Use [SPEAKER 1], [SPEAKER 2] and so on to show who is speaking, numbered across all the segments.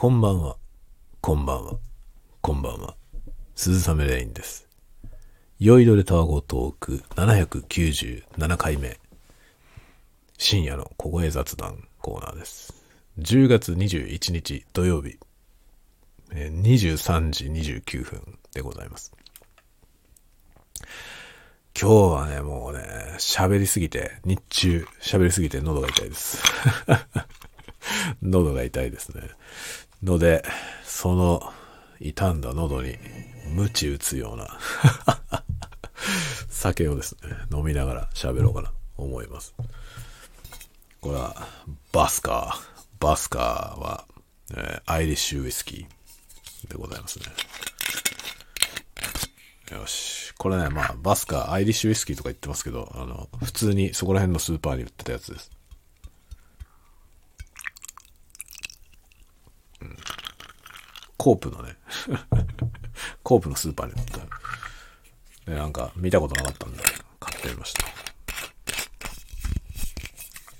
[SPEAKER 1] こんばんは。こんばんは。こんばんは。鈴雨レインです。酔いどれタワゴトーク797回目。深夜の小声雑談コーナーです。10月21日土曜日、23時29分でございます。今日はね、もうね、喋りすぎて、日中喋りすぎて喉が痛いです。喉が痛いですね。ので、その傷んだ喉に鞭打つような 酒をですね、飲みながら喋ろうかなと思います。これは、バスカー。バスカーは、えーアイリッシュウイスキーでございますね。よし。これね、まあ、バスカー、アイリッシュウイスキーとか言ってますけど、あの、普通にそこら辺のスーパーに売ってたやつです。コープのね、コープのスーパーに売った。で、なんか、見たことなかったんで、買ってみました。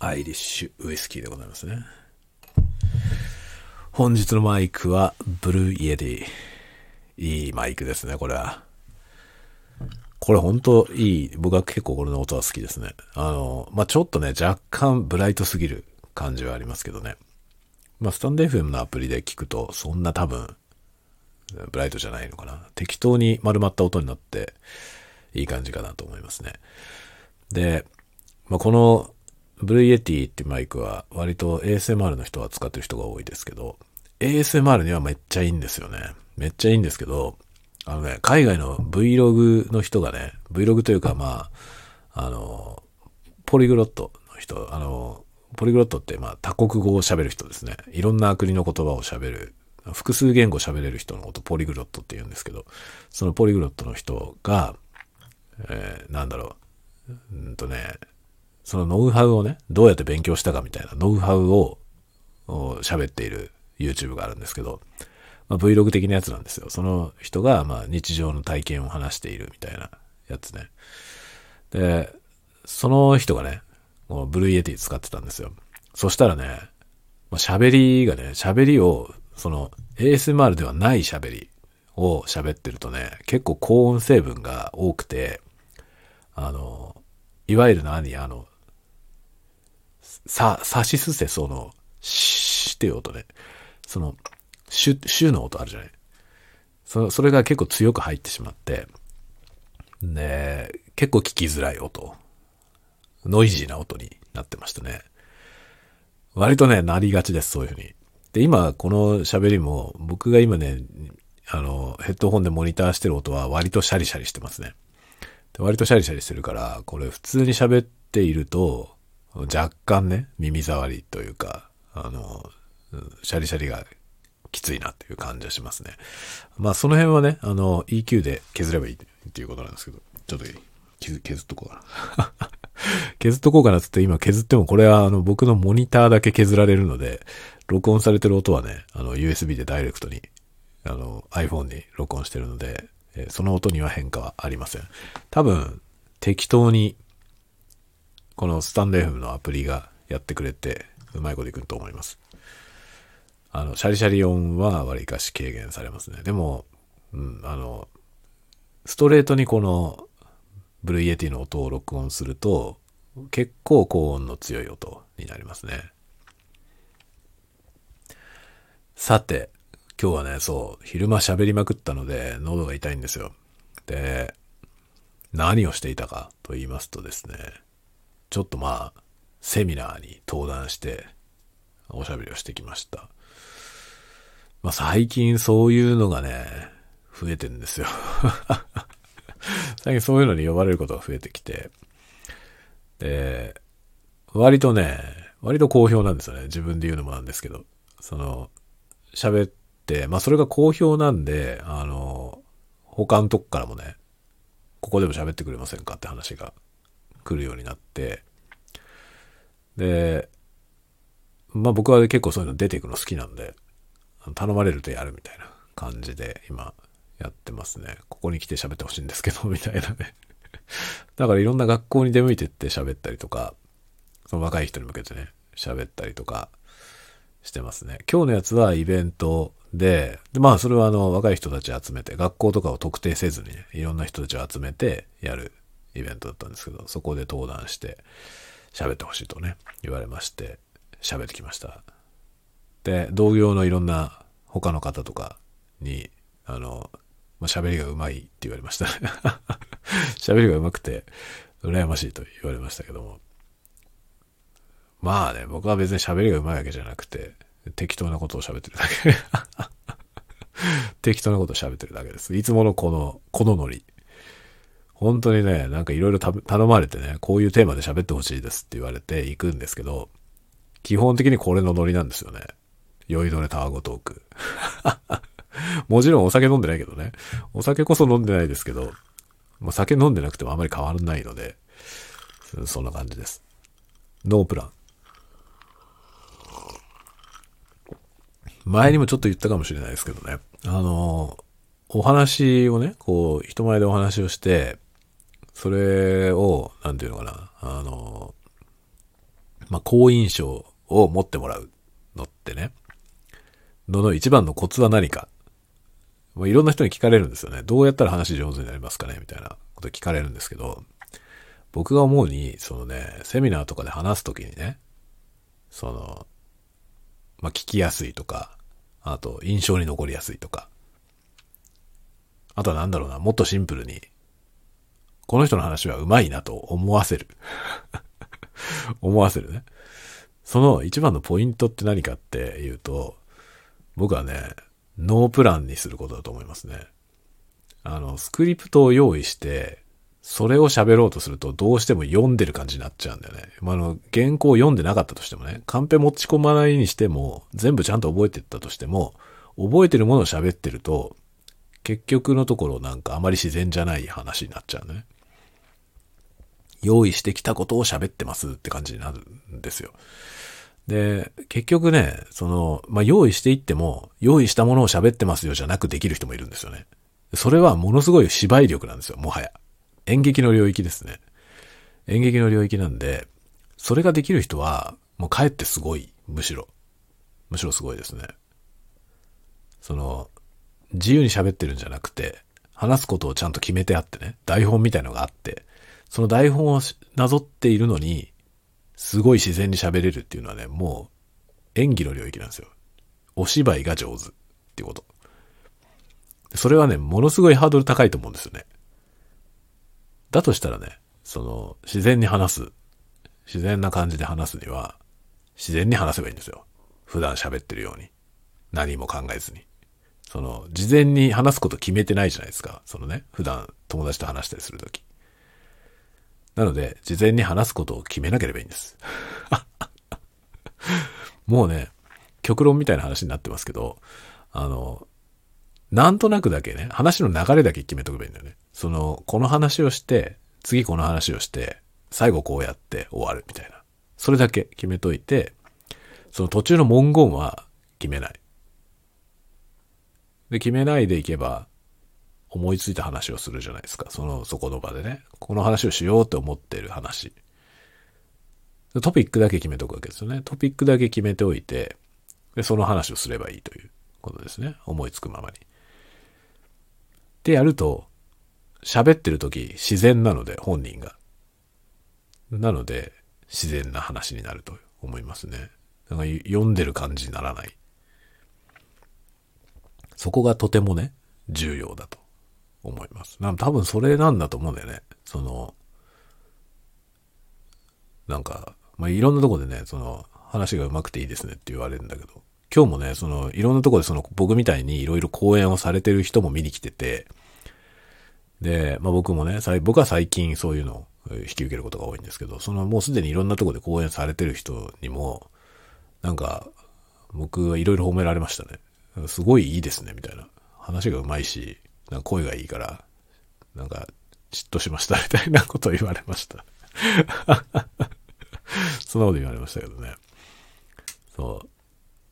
[SPEAKER 1] アイリッシュウイスキーでございますね。本日のマイクは、 Blue Yeti。いいマイクですね、これは。これ本当いい。僕は結構これの音は好きですね。あの、まあ、ちょっとね、若干ブライトすぎる感じはありますけどね。まあ、スタンド FM のアプリで聞くと、そんな多分、ブライトじゃないのかな。適当に丸まった音になって、いい感じかなと思いますね。で、まあ、この、ブルイエティってマイクは、割と ASMR の人は使ってる人が多いですけど、ASMR にはめっちゃいいんですよね。めっちゃいいんですけど、あのね、海外の Vlog の人がね、Vlog というかまあ、あの、ポリグロットの人、あの、ポリグロットってまあ多国語を喋る人ですね。いろんな国の言葉を喋る、複数言語喋れる人のことポリグロットって言うんですけど、そのポリグロットの人が、えーなんだろう、うんとね、そのノウハウをね、どうやって勉強したかみたいなノウハウを喋っている YouTube があるんですけど、まあ、Vlog 的なやつなんですよ。その人が、まあ、日常の体験を話しているみたいなやつね。で、その人がね、この Blue Yeti 使ってたんですよ。そしたらね、ま、喋りがね、喋りを、その ASMR ではない喋りを喋ってるとね、結構高音成分が多くて、あの、いわゆる何？あの、さ、さしすせその、しっていう音ね。その、シュ、シュの音あるじゃない？そそれが結構強く入ってしまって、で、結構聞きづらい音。ノイジーな音になってましたね。割とね、なりがちです、そういうふうに。で、今、この喋りも、僕が今ね、あの、ヘッドホンでモニターしてる音は割とシャリシャリしてますね。で割とシャリシャリしてるから、これ普通に喋っていると、若干ね、耳障りというか、あの、シャリシャリがきついなっていう感じはしますね。まあその辺はね、あの、EQ で削ればいいっていうことなんですけど、ちょっと削削っとこうかな。削っとこうかなっつって今削ってもこれはあの僕のモニターだけ削られるので、録音されてる音はね、あの USB でダイレクトに、あの iPhone に録音してるので、えその音には変化はありません。多分適当にこのスタンド FM のアプリがやってくれて、うまいこといくと思います。あの、シャリシャリ音は割かし軽減されますね。でも、うん、あの、ストレートにこの、 Blue Yeti の音を録音すると、結構高音の強い音になりますね。さて、今日はね、そう、昼間喋りまくったので、喉が痛いんですよ。で、何をしていたかと言いますとですね、ちょっとまあ、セミナーに登壇して、おしゃべりをしてきました。まあ最近そういうのがね、増えてんですよ。最近そういうのに呼ばれることが増えてきて、で、割とね、割と好評なんですよね。自分で言うのもなんですけど。その、喋って、まあそれが好評なんで、あの、他のとこからもね、ここでも喋ってくれませんかって話が来るようになって、で、まあ僕は結構そういうの出ていくの好きなんで、頼まれるとやるみたいな感じで今やってますね。ここに来て喋ってほしいんですけど、みたいなね。だからいろんな学校に出向いてって喋ったりとか、その若い人に向けてね、喋ったりとかしてますね。今日のやつはイベントで、でまあそれはあの若い人たち集めて、学校とかを特定せずに、ね、いろんな人たちを集めてやるイベントだったんですけど、そこで登壇して喋ってほしいとね、言われまして、喋ってきました。で、同業のいろんな他の方とかに、あの、まあ、喋りがうまいって言われました。喋りがうまくて、羨ましいと言われましたけども。まあね、僕は別に喋りがうまいわけじゃなくて、適当なことを喋ってるだけ。適当なことを喋ってるだけです。いつものこの、このノリ。本当にね、なんかいろいろ頼まれてね、こういうテーマで喋ってほしいですって言われて行くんですけど、基本的にこれのノリなんですよね。酔いどれタワゴトーク。もちろんお酒飲んでないけどね。お酒こそ飲んでないですけど、もう酒飲んでなくてもあまり変わらないので、そんな感じです。ノープラン。前にもちょっと言ったかもしれないですけどね。あの、お話をね、こう、人前でお話をして、それを、なんていうのかな、あの、まあ、好印象を持ってもらうのってね、のの一番のコツは何か。まあ、いろんな人に聞かれるんですよね。どうやったら話上手になりますかねみたいなこと聞かれるんですけど、僕が思うに、そのね、セミナーとかで話すときにね、その、まあ、聞きやすいとか、あと、印象に残りやすいとか、あとはなんだろうな、もっとシンプルに、この人の話はうまいなと思わせる。思わせるね。その一番のポイントって何かっていうと、僕はね、ノープランにすることだと思いますね。あの、スクリプトを用意して、それを喋ろうとするとどうしても読んでる感じになっちゃうんだよね。まあ、の、原稿を読んでなかったとしてもね、カンペ持ち込まないにしても、全部ちゃんと覚えてったとしても、覚えてるものを喋ってると、結局のところなんかあまり自然じゃない話になっちゃうね。用意してきたことを喋ってますって感じになるんですよ。で、結局ね、その、まあ、用意していっても、用意したものを喋ってますよじゃなくできる人もいるんですよね。それはものすごい芝居力なんですよ、もはや。演劇の領域ですね。演劇の領域なんで、それができる人は、もうかえってすごい、むしろ。むしろすごいですね。その、自由に喋ってるんじゃなくて、話すことをちゃんと決めてあってね、台本みたいのがあって、その台本をなぞっているのに、すごい自然に喋れるっていうのはね、もう演技の領域なんですよ。お芝居が上手っていうこと。それはね、ものすごいハードル高いと思うんですよね。だとしたらね、その、自然に話す。自然な感じで話すには、自然に話せばいいんですよ。普段喋ってるように。何も考えずに。その、事前に話すこと決めてないじゃないですか。そのね、普段友達と話したりするとき。なので、事前に話すことを決めなければいいんです。もうね、極論みたいな話になってますけど、あの、なんとなくだけね、話の流れだけ決めとけばいいんだよね。その、この話をして、次この話をして、最後こうやって終わるみたいな。それだけ決めといて、その途中の文言は決めない。で、決めないでいけば、思いついた話をするじゃないですか。その、そこの場でね。この話をしようって思ってる話。トピックだけ決めておくわけですよね。トピックだけ決めておいて、で、その話をすればいいということですね。思いつくままに。でやると、喋ってる時自然なので、本人が。なので、自然な話になると思いますね。なんか読んでる感じにならない。そこがとてもね、重要だと思います。な多分それなんだと思うんだよね。その、なんか、まあ、いろんなとこでね、その、話が上手くていいですねって言われるんだけど、今日もね、その、いろんなとこでその、僕みたいにいろいろ講演をされてる人も見に来てて、で、まあ、僕もね、僕は最近そういうのを引き受けることが多いんですけど、そのもうすでにいろんなとこで講演されてる人にも、なんか、僕はいろいろ褒められましたね。すごいいいですね、みたいな。話が上手いし、なんか声がいいから、なんか、嫉妬しました みたいなことを言われました。そんなこと言われましたけどね。そう。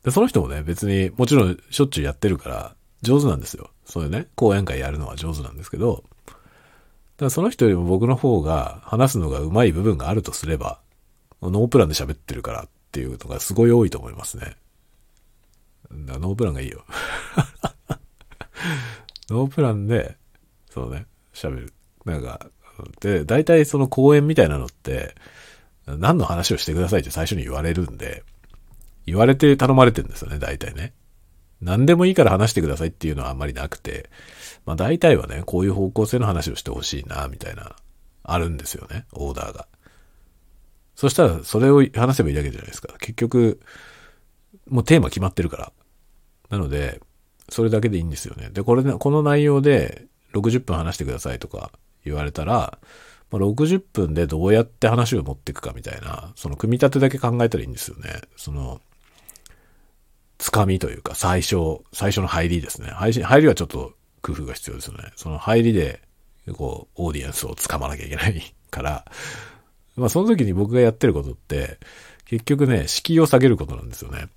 [SPEAKER 1] で、その人もね、別に、もちろんしょっちゅうやってるから、上手なんですよ。そういうね、講演会やるのは上手なんですけど、だからその人よりも僕の方が話すのが上手い部分があるとすれば、ノープランで喋ってるからっていうのがすごい多いと思いますね。ノープランがいいよ。ノープランで、そうね、喋る。なんか、で、大体その講演みたいなのって、何の話をしてくださいって最初に言われるんで、言われて頼まれてるんですよね、大体ね。何でもいいから話してくださいっていうのはあんまりなくて、まあ大体はね、こういう方向性の話をしてほしいな、みたいな、あるんですよね、オーダーが。そしたら、それを話せばいいだけじゃないですか。結局、もうテーマ決まってるから。なので、それだけでいいんですよね。で、これね、この内容で60分話してくださいとか言われたら、まあ、60分でどうやって話を持っていくかみたいな、その組み立てだけ考えたらいいんですよね。その、つかみというか、最初、最初の入りですね。入り入りはちょっと工夫が必要ですよね。その入りで、こう、オーディエンスをつかまなきゃいけないから、まあその時に僕がやってることって、結局ね、敷居を下げることなんですよね。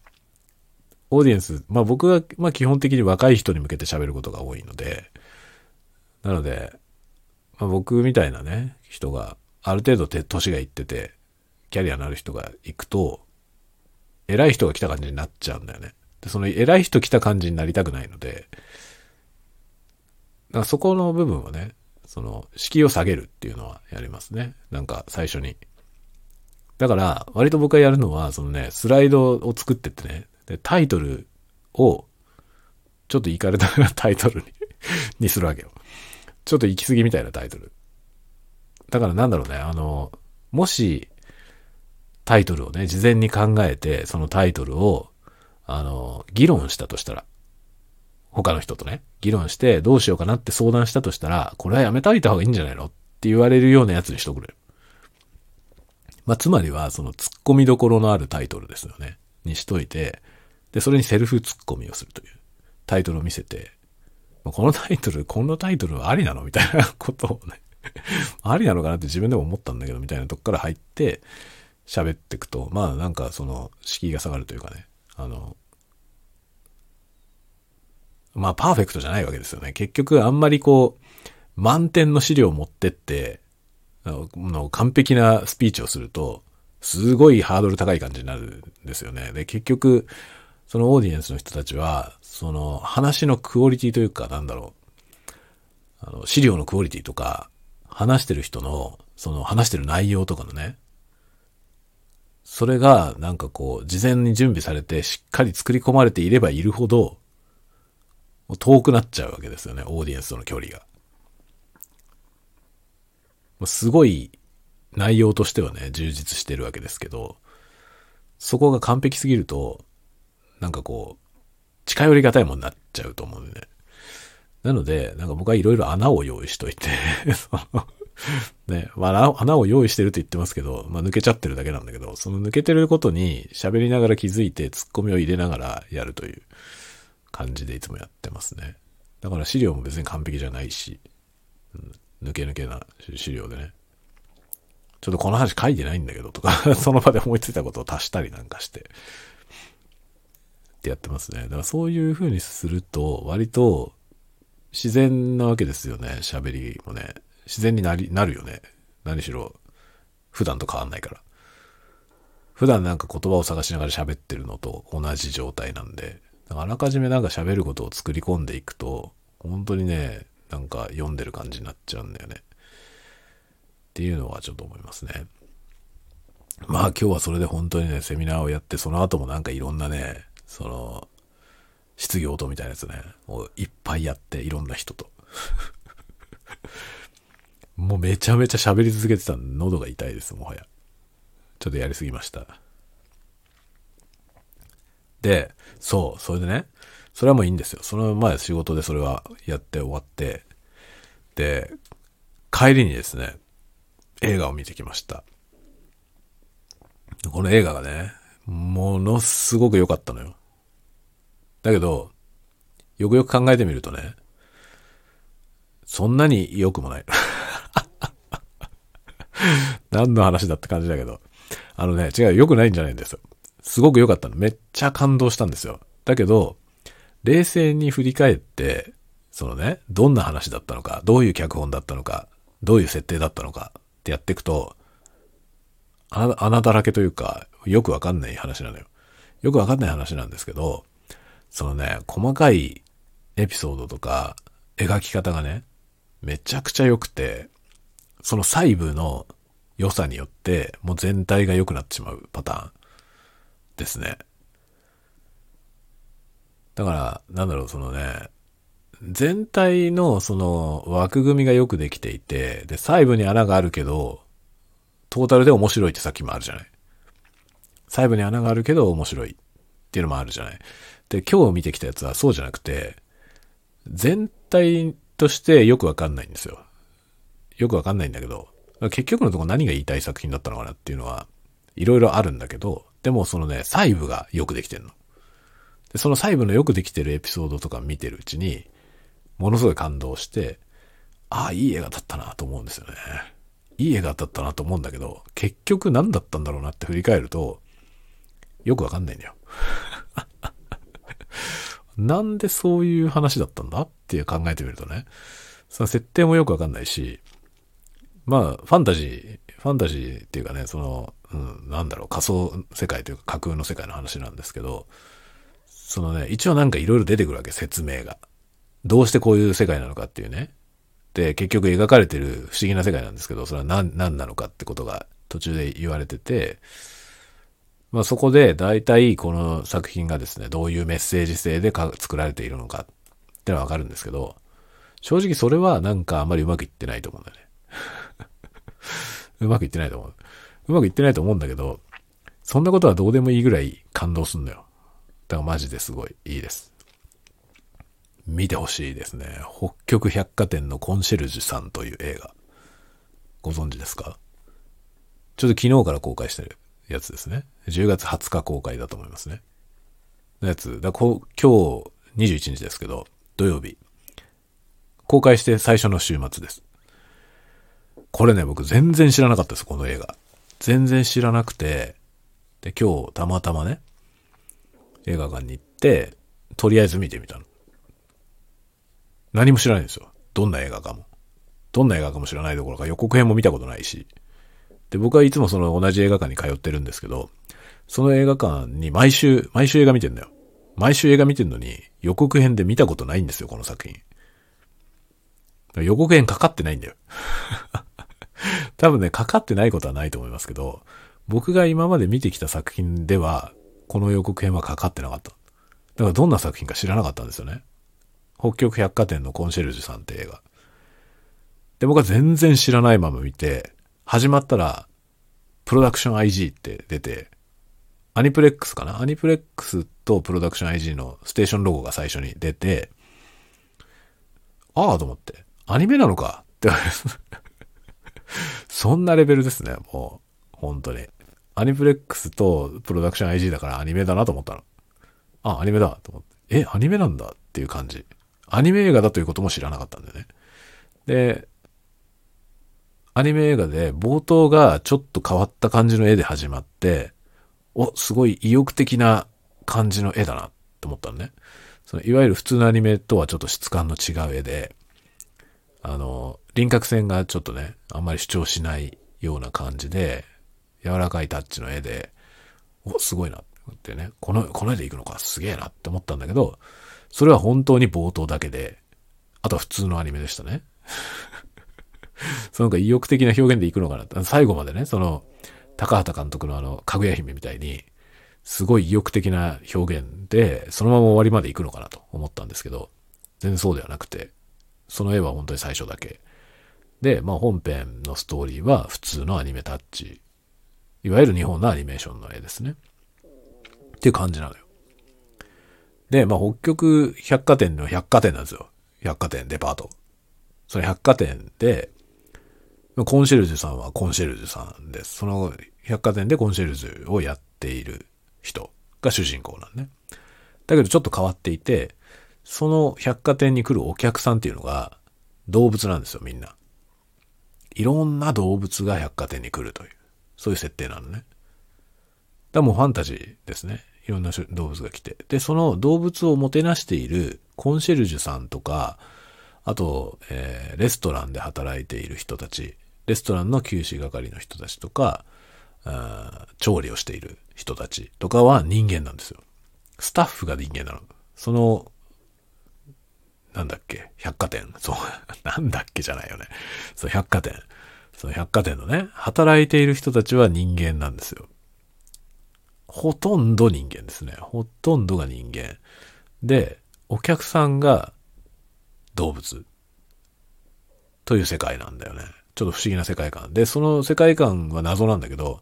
[SPEAKER 1] オーディエンス、まあ僕は、まあ基本的に若い人に向けて喋ることが多いので、なので、まあ僕みたいなね、人が、ある程度て年がいってて、キャリアのある人が行くと、偉い人が来た感じになっちゃうんだよね。で、その偉い人来た感じになりたくないので、だからそこの部分はね、その、敷居を下げるっていうのはやりますね。なんか最初に。だから、割と僕がやるのは、そのね、スライドを作ってってね、で、タイトルを、ちょっと行かれたような タイトルににするわけよ。ちょっと行き過ぎみたいなタイトル。だからなんだろうね、あの、もし、タイトルをね、事前に考えて、そのタイトルを、あの、議論したとしたら、他の人とね、議論してどうしようかなって相談したとしたら、これはやめといた方がいいんじゃないの？って言われるようなやつにしとくれ。まあ、つまりは、その突っ込みどころのあるタイトルですよね。にしといて、で、それにセルフツッコミをするというタイトルを見せて、このタイトル、このタイトルはありなのみたいなことをね ありなのかなって自分でも思ったんだけど、みたいなとこから入って、喋っていくと、まあなんかその、敷居が下がるというかね、あの、まあパーフェクトじゃないわけですよね。結局あんまりこう、満点の資料を持ってって、の完璧なスピーチをすると、すごいハードル高い感じになるんですよね。で、結局、そのオーディエンスの人たちは、その話のクオリティというか、なんだろう、あの、資料のクオリティとか、話してる人の、その話してる内容とかのね、それがなんかこう、事前に準備されてしっかり作り込まれていればいるほど、遠くなっちゃうわけですよね、オーディエンスとの距離が。すごい内容としてはね、充実してるわけですけど、そこが完璧すぎると、なんかこう、近寄りがたいもんになっちゃうと思うんでね。なので、なんか僕はいろいろ穴を用意しといて ね、まあ、穴を用意してると言ってますけど、まあ、抜けちゃってるだけなんだけど、その抜けてることに喋りながら気づいてツッコミを入れながらやるという感じでいつもやってますね。だから資料も別に完璧じゃないし、うん、抜け抜けな資料でね。ちょっとこの話書いてないんだけどとか その場で思いついたことを足したりなんかして、ってやってますね。だからそういう風にすると、割と自然なわけですよね、喋りもね。自然になり、なるよね。何しろ、普段と変わんないから。普段なんか言葉を探しながら喋ってるのと同じ状態なんで、あらかじめなんか喋ることを作り込んでいくと、本当にね、なんか読んでる感じになっちゃうんだよね。っていうのはちょっと思いますね。まあ今日はそれで本当にね、セミナーをやって、その後もなんかいろんなね、その、質疑応答みたいなやつね、をいっぱいやって、いろんな人と。もうめちゃめちゃ喋り続けてた、喉が痛いです、もはや。ちょっとやりすぎました。で、そう、それでね、それはもういいんですよ。その前仕事でそれはやって終わって、で、帰りにですね、映画を見てきました。この映画がね、ものすごく良かったのよ。だけど、よくよく考えてみるとね、そんなに良くもない。何の話だって感じだけど。あのね、違う、良くないんじゃないんですよ。すごく良かったの。めっちゃ感動したんですよ。だけど、冷静に振り返って、そのね、どんな話だったのか、どういう脚本だったのか、どういう設定だったのかってやっていくと、穴だらけというか、よくわかんない話なのよ。よくわかんない話なんですけど、そのね、細かいエピソードとか描き方がね、めちゃくちゃ良くて、その細部の良さによって、もう全体が良くなってしまうパターンですね。だから、なんだろう、そのね、全体のその枠組みがよくできていて、で、細部に穴があるけど、トータルで面白いってさっきもあるじゃない。細部に穴があるけど面白いっていうのもあるじゃない。で、今日見てきたやつはそうじゃなくて、全体としてよくわかんないんですよ。よくわかんないんだけど、結局のところ何が言いたい作品だったのかなっていうのは、いろいろあるんだけど、でもそのね、細部がよくできてんの。で、その細部のよくできてるエピソードとか見てるうちに、ものすごい感動して、ああ、いい映画だったなと思うんですよね。いい映画だったなと思うんだけど、結局何だったんだろうなって振り返ると、よくわかんないんだよ。なんでそういう話だったんだっていう考えてみるとね、その設定もよくわかんないし、まあ、ファンタジー、ファンタジーっていうかね、その、うん、なんだろう、仮想世界というか架空の世界の話なんですけど、そのね、一応なんかいろいろ出てくるわけ、説明が。どうしてこういう世界なのかっていうね。で、結局描かれてる不思議な世界なんですけど、それは何、何なのかってことが途中で言われてて、まあそこで大体この作品がですね、どういうメッセージ性で作られているのかってのはわかるんですけど、正直それはなんかあんまりうまくいってないと思うんだよね。うまくいってないと思う。うまくいってないと思うんだけど、そんなことはどうでもいいぐらい感動すんのよ。だからマジですごいいいです。見てほしいですね。北極百貨店のコンシェルジュさんという映画。ご存知ですか？ちょっと昨日から公開してるやつですね。10月20日公開だと思いますね。のやつ。だこ今日21日ですけど、土曜日。公開して最初の週末です。これね、僕全然知らなかったです、この映画。全然知らなくて、で、今日たまたまね、映画館に行って、とりあえず見てみたの。何も知らないんですよ。どんな映画かも。どんな映画かも知らないどころか予告編も見たことないし。で、僕はいつもその同じ映画館に通ってるんですけど、その映画館に毎週、毎週映画見てんだよ。毎週映画見てんのに予告編で見たことないんですよ、この作品。予告編かかってないんだよ。多分ね、かかってないことはないと思いますけど、僕が今まで見てきた作品では、この予告編はかかってなかった。だからどんな作品か知らなかったんですよね。北極百貨店のコンシェルジュさんって映画。で、僕は全然知らないまま見て、始まったら、プロダクション IG って出て、アニプレックスかな？アニプレックスとプロダクション IG のステーションロゴが最初に出て、ああと思って、アニメなのか？ってそんなレベルですね、もう。本当に。アニプレックスとプロダクション IG だからアニメだなと思ったの。あ、アニメだと思って。え、アニメなんだっていう感じ。アニメ映画だということも知らなかったんでね。で、アニメ映画で冒頭がちょっと変わった感じの絵で始まって、お、すごい意欲的な感じの絵だなと思ったのね。そのいわゆる普通のアニメとはちょっと質感の違う絵で、あの、輪郭線がちょっとね、あんまり主張しないような感じで、柔らかいタッチの絵で、お、すごいなってね、この、この絵で行くのかすげえなって思ったんだけど、それは本当に冒頭だけで、あとは普通のアニメでしたね。そのか意欲的な表現でいくのかな最後までね、その、高畑監督のあの、かぐや姫みたいに、すごい意欲的な表現で、そのまま終わりまで行くのかなと思ったんですけど、全然そうではなくて、その絵は本当に最初だけ。で、まあ本編のストーリーは普通のアニメタッチ。いわゆる日本のアニメーションの絵ですね。っていう感じなのよ。で、まあ、北極百貨店の百貨店なんですよ。百貨店、デパート。その百貨店で、コンシェルジュさんはコンシェルジュさんです。その百貨店でコンシェルジュをやっている人が主人公なんね。だけどちょっと変わっていて、その百貨店に来るお客さんっていうのが動物なんですよ、みんな。いろんな動物が百貨店に来るという、そういう設定なのね。だもうファンタジーですね。いろんな動物が来て。で、その動物をもてなしているコンシェルジュさんとか、あと、えー、レストランで働いている人たち、レストランの給仕係の人たちとか、調理をしている人たちとかは人間なんですよ。スタッフが人間なの。その、なんだっけ、百貨店。そう、なんだっけじゃないよね。そう、百貨店。その百貨店のね、働いている人たちは人間なんですよ。ほとんど人間ですね。ほとんどが人間。で、お客さんが動物という世界なんだよね。ちょっと不思議な世界観。で、その世界観は謎なんだけど、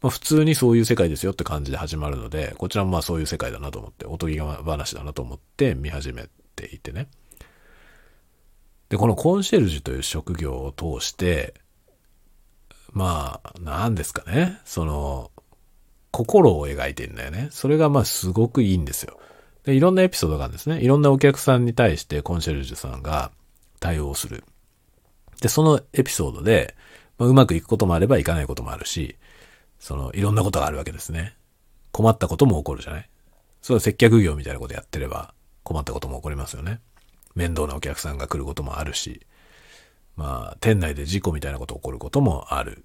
[SPEAKER 1] まあ、普通にそういう世界ですよって感じで始まるので、こちらもまあそういう世界だなと思って、おとぎ話だなと思って見始めていてね。で、このコンシェルジュという職業を通して、まあ、何ですかね。その、心を描いてるんだよね。それがまあすごくいいんですよ。で、いろんなエピソードがあるんですね。いろんなお客さんに対してコンシェルジュさんが対応する。で、そのエピソードで、まあ、うまくいくこともあればいかないこともあるし、その、いろんなことがあるわけですね。困ったことも起こるじゃない？それは接客業みたいなことやってれば困ったことも起こりますよね。面倒なお客さんが来ることもあるし、まあ、店内で事故みたいなこと起こることもある。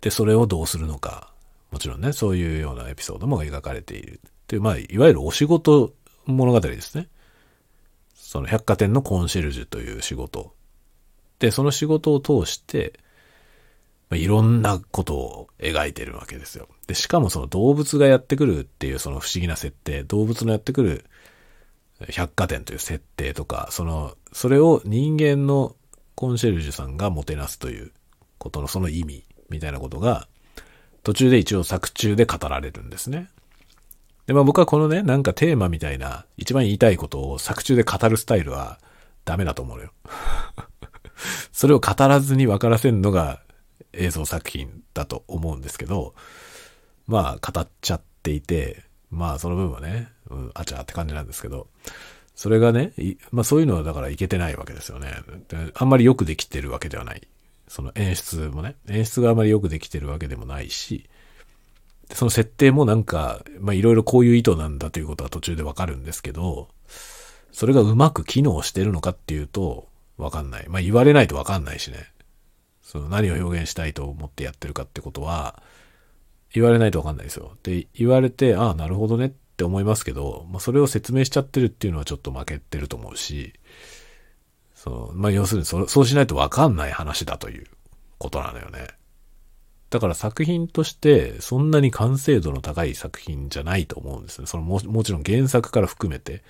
[SPEAKER 1] で、それをどうするのか。もちろんね、そういうようなエピソードも描かれている。という、まあ、いわゆるお仕事物語ですね。その百貨店のコンシェルジュという仕事。で、その仕事を通して、まあ、いろんなことを描いてるわけですよ。で、しかもその動物がやってくるっていうその不思議な設定、動物のやってくる百貨店という設定とか、その、それを人間のコンシェルジュさんがもてなすということのその意味みたいなことが、途中で一応作中で語られるんですね。で、まあ僕はこのね、なんかテーマみたいな、一番言いたいことを作中で語るスタイルはダメだと思うよ。それを語らずに分からせるのが映像作品だと思うんですけど、まあ語っちゃっていて、まあその分はね、うん、あちゃって感じなんですけど、それがね、まあそういうのはだからいけてないわけですよね。あんまりよくできてるわけではない。その演出もね、演出があまりよくできてるわけでもないし、その設定もなんか、まあいろいろこういう意図なんだということは途中でわかるんですけど、それがうまく機能してるのかっていうと、わかんない。まあ言われないとわかんないしね。その何を表現したいと思ってやってるかってことは、言われないとわかんないですよ。で、言われて、ああ、なるほどねって思いますけど、まあそれを説明しちゃってるっていうのはちょっと負けてると思うし、その、まあ要するにそそうしないとわかんない話だということなのよね。だから作品としてそんなに完成度の高い作品じゃないと思うんですね。そのももちろん原作から含めて。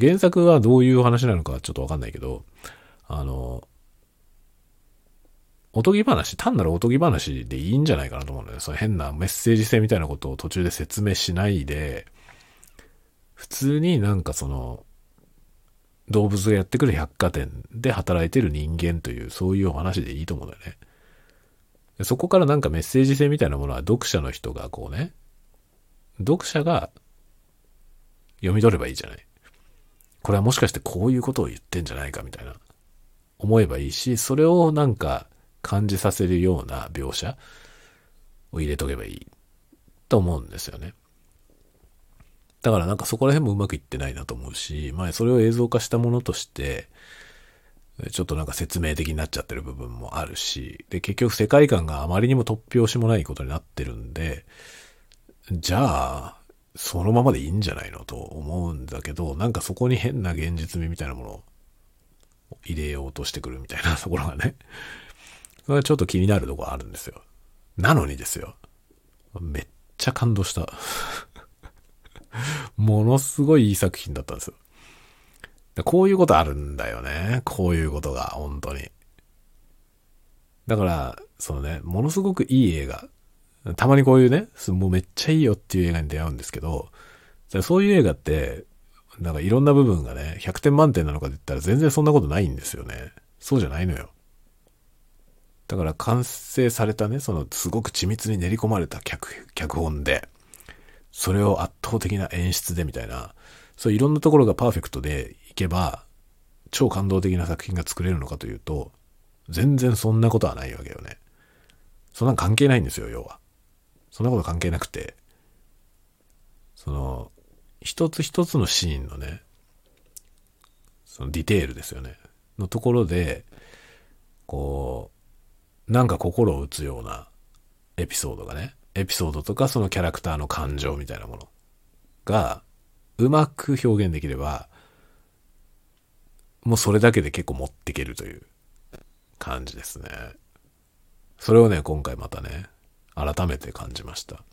[SPEAKER 1] 原作はどういう話なのかちょっとわかんないけど、あの、おとぎ話、単なるおとぎ話でいいんじゃないかなと思うのよ。その変なメッセージ性みたいなことを途中で説明しないで、普通になんかその、動物がやってくる百貨店で働いてる人間という、そういうお話でいいと思うんだよね。そこからなんかメッセージ性みたいなものは読者の人がこうね、読者が読み取ればいいじゃない。これはもしかしてこういうことを言ってんじゃないかみたいな思えばいいし、それをなんか感じさせるような描写を入れとけばいいと思うんですよね。だからなんかそこら辺もうまくいってないなと思うし、まあそれを映像化したものとして、ちょっとなんか説明的になっちゃってる部分もあるし、で、結局世界観があまりにも突拍子もないことになってるんで、じゃあ、そのままでいいんじゃないのと思うんだけど、なんかそこに変な現実味みたいなもの入れようとしてくるみたいな ところがね、それはちょっと気になるとこあるんですよ。なのにですよ。めっちゃ感動した。ものすごいいい作品だったんですよ。こういうことあるんだよね。こういうことが、本当に。だから、そのね、ものすごくいい映画。たまにこういうね、もうめっちゃいいよっていう映画に出会うんですけど、そういう映画って、なんかいろんな部分がね、100点満点なのかって言ったら全然そんなことないんですよね。そうじゃないのよ。だから完成されたね、そのすごく緻密に練り込まれた脚本で、それを圧倒的な演出でみたいな、そういろんなところがパーフェクトでいけば、超感動的な作品が作れるのかというと、全然そんなことはないわけよね。そんなん関係ないんですよ、要は。そんなこと関係なくて、その、一つ一つのシーンのね、そのディテールですよね。のところで、こう、なんか心を打つようなエピソードがね、エピソードとかそのキャラクターの感情みたいなものがうまく表現できれば、もうそれだけで結構持っていけるという感じですね。それをね、今回またね、改めて感じました。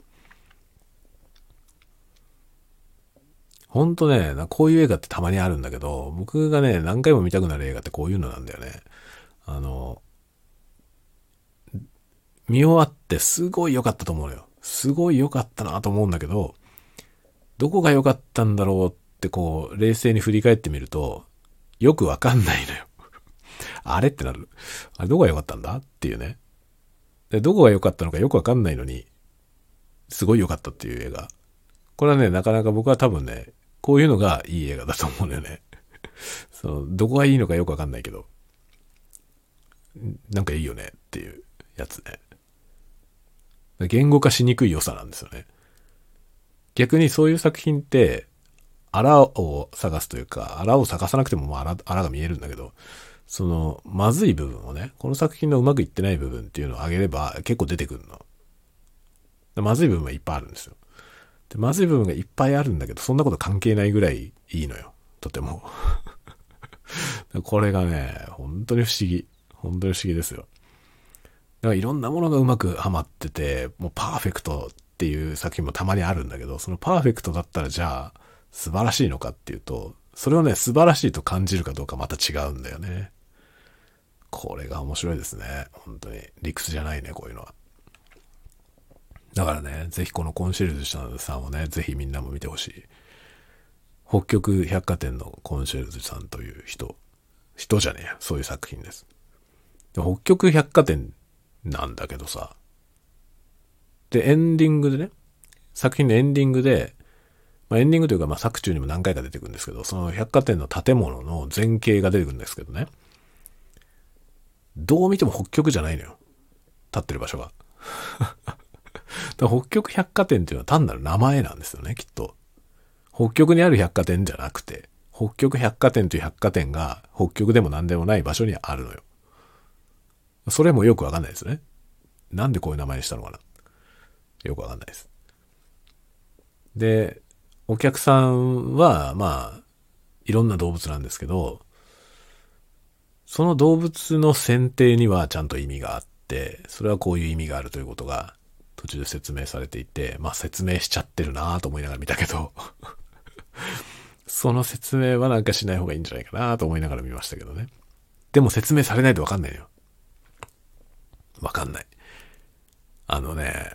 [SPEAKER 1] ほんとね、こういう映画ってたまにあるんだけど、僕がね、何回も見たくなる映画ってこういうのなんだよね。あの、見終わってすごい良かったと思うのよ。すごい良かったなと思うんだけど、どこが良かったんだろうってこう、冷静に振り返ってみると、よくわかんないのよ。あれってなる。あれどこが良かったんだっていうね。で、どこが良かったのかよくわかんないのに、すごい良かったっていう映画。これはね、なかなか僕は多分ね、こういうのがいい映画だと思うんだよね。その、どこがいいのかよくわかんないけど、なんかいいよねっていうやつね。言語化しにくい良さなんですよね。逆にそういう作品って、あらを探すというか、あらを探さなくてももうあら、あらが見えるんだけど、その、まずい部分をね、この作品のうまくいってない部分っていうのを上げれば結構出てくるの。まずい部分はいっぱいあるんですよ。で、まずい部分がいっぱいあるんだけど、そんなこと関係ないぐらいいいのよ。とても。これがね、本当に不思議。本当に不思議ですよ。だからいろんなものがうまくはまってて、もうパーフェクトっていう作品もたまにあるんだけど、そのパーフェクトだったらじゃあ素晴らしいのかっていうと、それをね、素晴らしいと感じるかどうかまた違うんだよね。これが面白いですね。本当に。理屈じゃないね、こういうのは。だからね、ぜひこのコンシェルジュさんをね、ぜひみんなも見てほしい。北極百貨店のコンシェルジュさんという人、人じゃねえや、そういう作品です。で北極百貨店なんだけどさ。で、エンディングでね、作品のエンディングで、まあ、エンディングというか、まあ、作中にも何回か出てくるんですけど、その百貨店の建物の前景が出てくるんですけどね。どう見ても北極じゃないのよ。立ってる場所が。北極百貨店っていうのは単なる名前なんですよね、きっと。北極にある百貨店じゃなくて、北極百貨店という百貨店が北極でも何でもない場所にあるのよ。それもよくわかんないですね。なんでこういう名前にしたのかな。よくわかんないです。で、お客さんは、まあ、いろんな動物なんですけど、その動物の選定にはちゃんと意味があって、それはこういう意味があるということが途中で説明されていて、まあ説明しちゃってるなと思いながら見たけど その説明はなんかしない方がいいんじゃないかなと思いながら見ましたけどね。でも説明されないとわかんないよ。わかんない。あのね、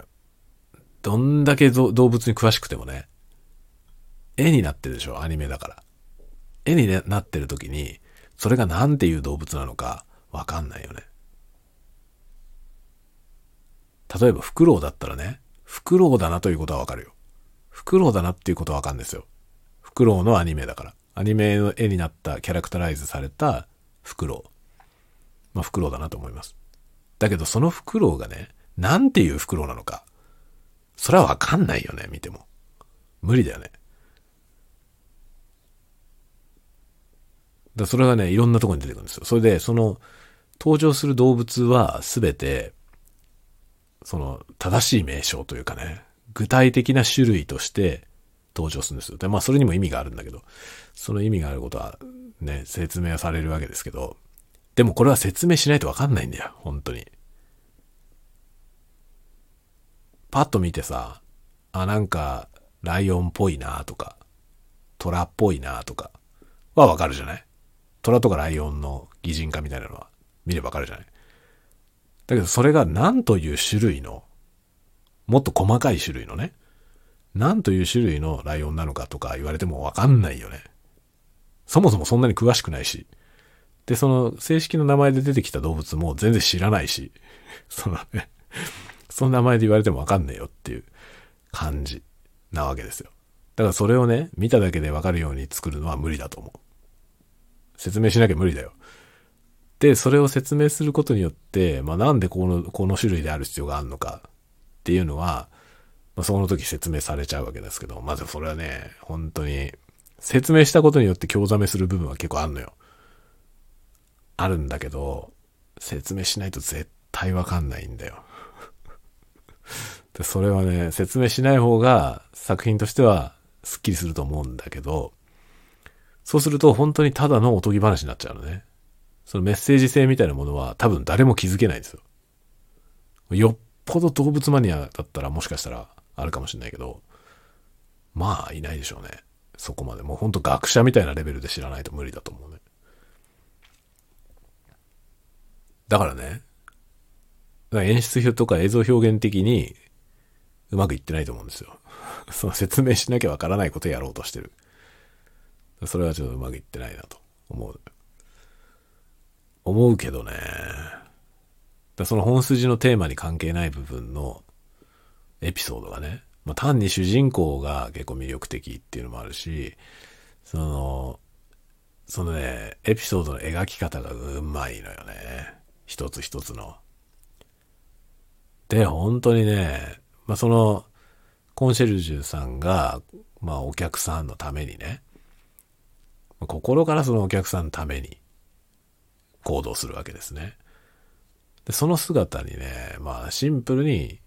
[SPEAKER 1] どんだけ動物に詳しくてもね、絵になってるでしょ、アニメだから。絵になってる時に、それが何ていう動物なのかわかんないよね。例えばフクロウだったらね、フクロウだなということはわかるよ。フクロウだなっていうことはわかるんですよ。フクロウのアニメだから。アニメの絵になったキャラクタライズされたフクロウ。まあフクロウだなと思います。だけどそのフクロウがね、なんていうフクロウなのか。それはわかんないよね、見ても。無理だよね。だそれがね、いろんなとこに出てくるんですよ。それで、その、登場する動物はすべて、その、正しい名称というかね、具体的な種類として登場するんですよ。で、まあ、それにも意味があるんだけど、その意味があることはね、説明はされるわけですけど、でもこれは説明しないとわかんないんだよ、本当に。パッと見てさ、あ、なんか、ライオンっぽいなとか、トラっぽいなとか、はわかるじゃない？虎とかライオンの擬人化みたいなのは見ればわかるじゃない？だけどそれが何という種類の、もっと細かい種類のね、何という種類のライオンなのかとか言われてもわかんないよね。そもそもそんなに詳しくないし。で、その正式な名前で出てきた動物も全然知らないし、そのね、その名前で言われてもわかんねえよっていう感じなわけですよ。だからそれをね、見ただけでわかるように作るのは無理だと思う。説明しなきゃ無理だよ。で、それを説明することによって、まあ、なんでこの、この種類である必要があるのかっていうのは、まあ、その時説明されちゃうわけですけど、まずそれはね、本当に、説明したことによって興ざめする部分は結構あんのよ。あるんだけど、説明しないと絶対わかんないんだよ。で、それはね、説明しない方が作品としてはスッキリすると思うんだけど、そうすると本当にただのおとぎ話になっちゃうのね。そのメッセージ性みたいなものは多分誰も気づけないんですよ。よっぽど動物マニアだったらもしかしたらあるかもしれないけど、まあいないでしょうね。そこまで。もうほんと学者みたいなレベルで知らないと無理だと思うね。だからね、演出表とか映像表現的にうまくいってないと思うんですよ。その説明しなきゃわからないことやろうとしてる。それはちょっとうまくいってないなと思う。思うけどね。だその本筋のテーマに関係ない部分のエピソードがね、まあ、単に主人公が結構魅力的っていうのもあるし、その、そのね、エピソードの描き方がうまいのよね。一つ一つの。で、本当にね、まあ、その、コンシェルジュさんが、まあ、お客さんのためにね、心からそのお客さんのために行動するわけですね。で、その姿にね、まあ、シンプルに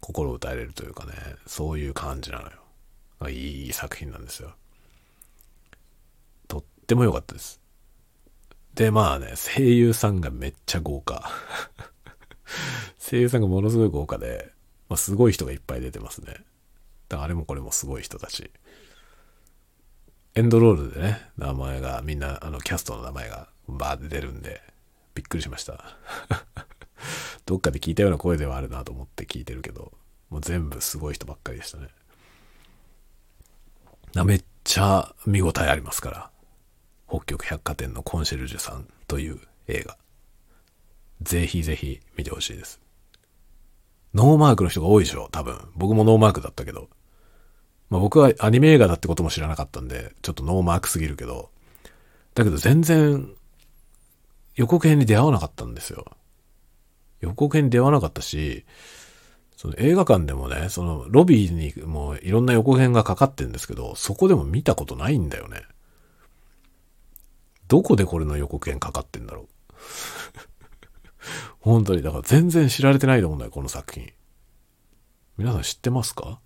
[SPEAKER 1] 心打たれるというかね、そういう感じなのよ。いい作品なんですよ。とっても良かったです。で、まあね、声優さんがめっちゃ豪華。声優さんがものすごい豪華で、まあ、すごい人がいっぱい出てますね。だからあれもこれもすごい人たち。エンドロールでね、名前が、みんな、あの、キャストの名前がバーって出るんで、びっくりしました。どっかで聞いたような声ではあるなと思って聞いてるけど、もう全部すごい人ばっかりでしたね。めっちゃ見応えありますから。北極百貨店のコンシェルジュさんという映画。ぜひぜひ見てほしいです。ノーマークの人が多いでしょ多分。僕もノーマークだったけど。まあ僕はアニメ映画だってことも知らなかったんで、ちょっとノーマークすぎるけど。だけど全然予告編に出会わなかったんですよ。予告編に出会わなかったし、その映画館でもね、そのロビーにもいろんな予告編がかかってんですけど、そこでも見たことないんだよね。どこでこれの予告編かかってんだろう。本当に、だから全然知られてないと思うんだよ、この作品。皆さん知ってますか？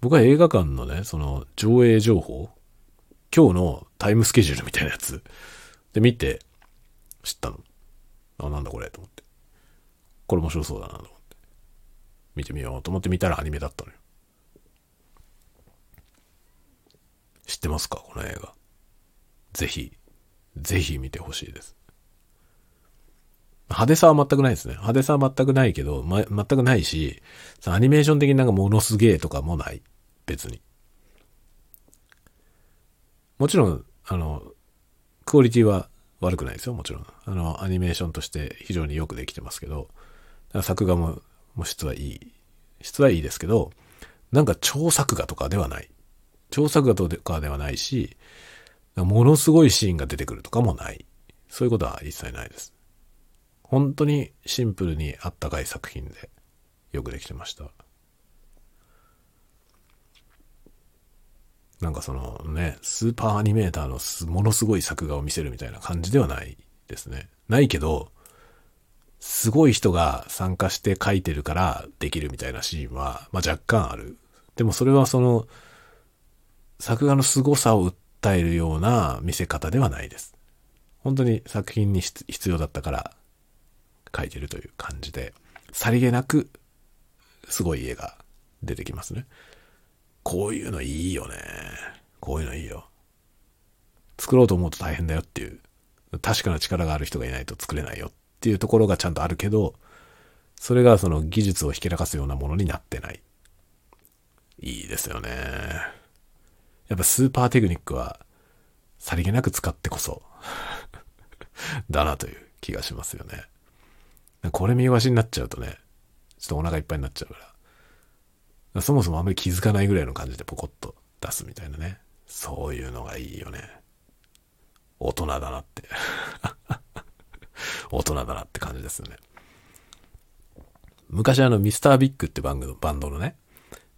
[SPEAKER 1] 僕は映画館のね、その上映情報、今日のタイムスケジュールみたいなやつで見て知ったの。あ、なんだこれと思って。これ面白そうだなと思って。見てみようと思って見たらアニメだったのよ。知ってますか？この映画。ぜひ、ぜひ見てほしいです。派手さは全くないですね。派手さは全くないけど、ま、全くないし、アニメーション的になんかものすげえとかもない。別に。もちろん、あの、クオリティは悪くないですよ、もちろん。あの、アニメーションとして非常によくできてますけど、作画も、も質はいい。質はいいですけど、なんか超作画とかではない。超作画とかではないし、ものすごいシーンが出てくるとかもない。そういうことは一切ないです。本当にシンプルにあったかい作品でよくできてました。なんかそのね、スーパーアニメーターのものすごい作画を見せるみたいな感じではないですね。ないけど、すごい人が参加して書いてるからできるみたいなシーンは、まあ、若干ある。でもそれはその、作画の凄さを訴えるような見せ方ではないです。本当に作品に必要だったから書いてるという感じで、さりげなくすごい絵が出てきますね。こういうのいいよね。こういうのいいよ。作ろうと思うと大変だよっていう、確かな力がある人がいないと作れないよっていうところがちゃんとあるけど、それがその技術をひけらかすようなものになってない。いいですよね。やっぱスーパーテクニックはさりげなく使ってこそ だなという気がしますよね。これ見逃しになっちゃうとね、ちょっとお腹いっぱいになっちゃうから。そもそもあんまり気づかないぐらいの感じでポコッと出すみたいなね。そういうのがいいよね。大人だなって 大人だなって感じですよね。昔あのミスタービッグってバンドバンドのね、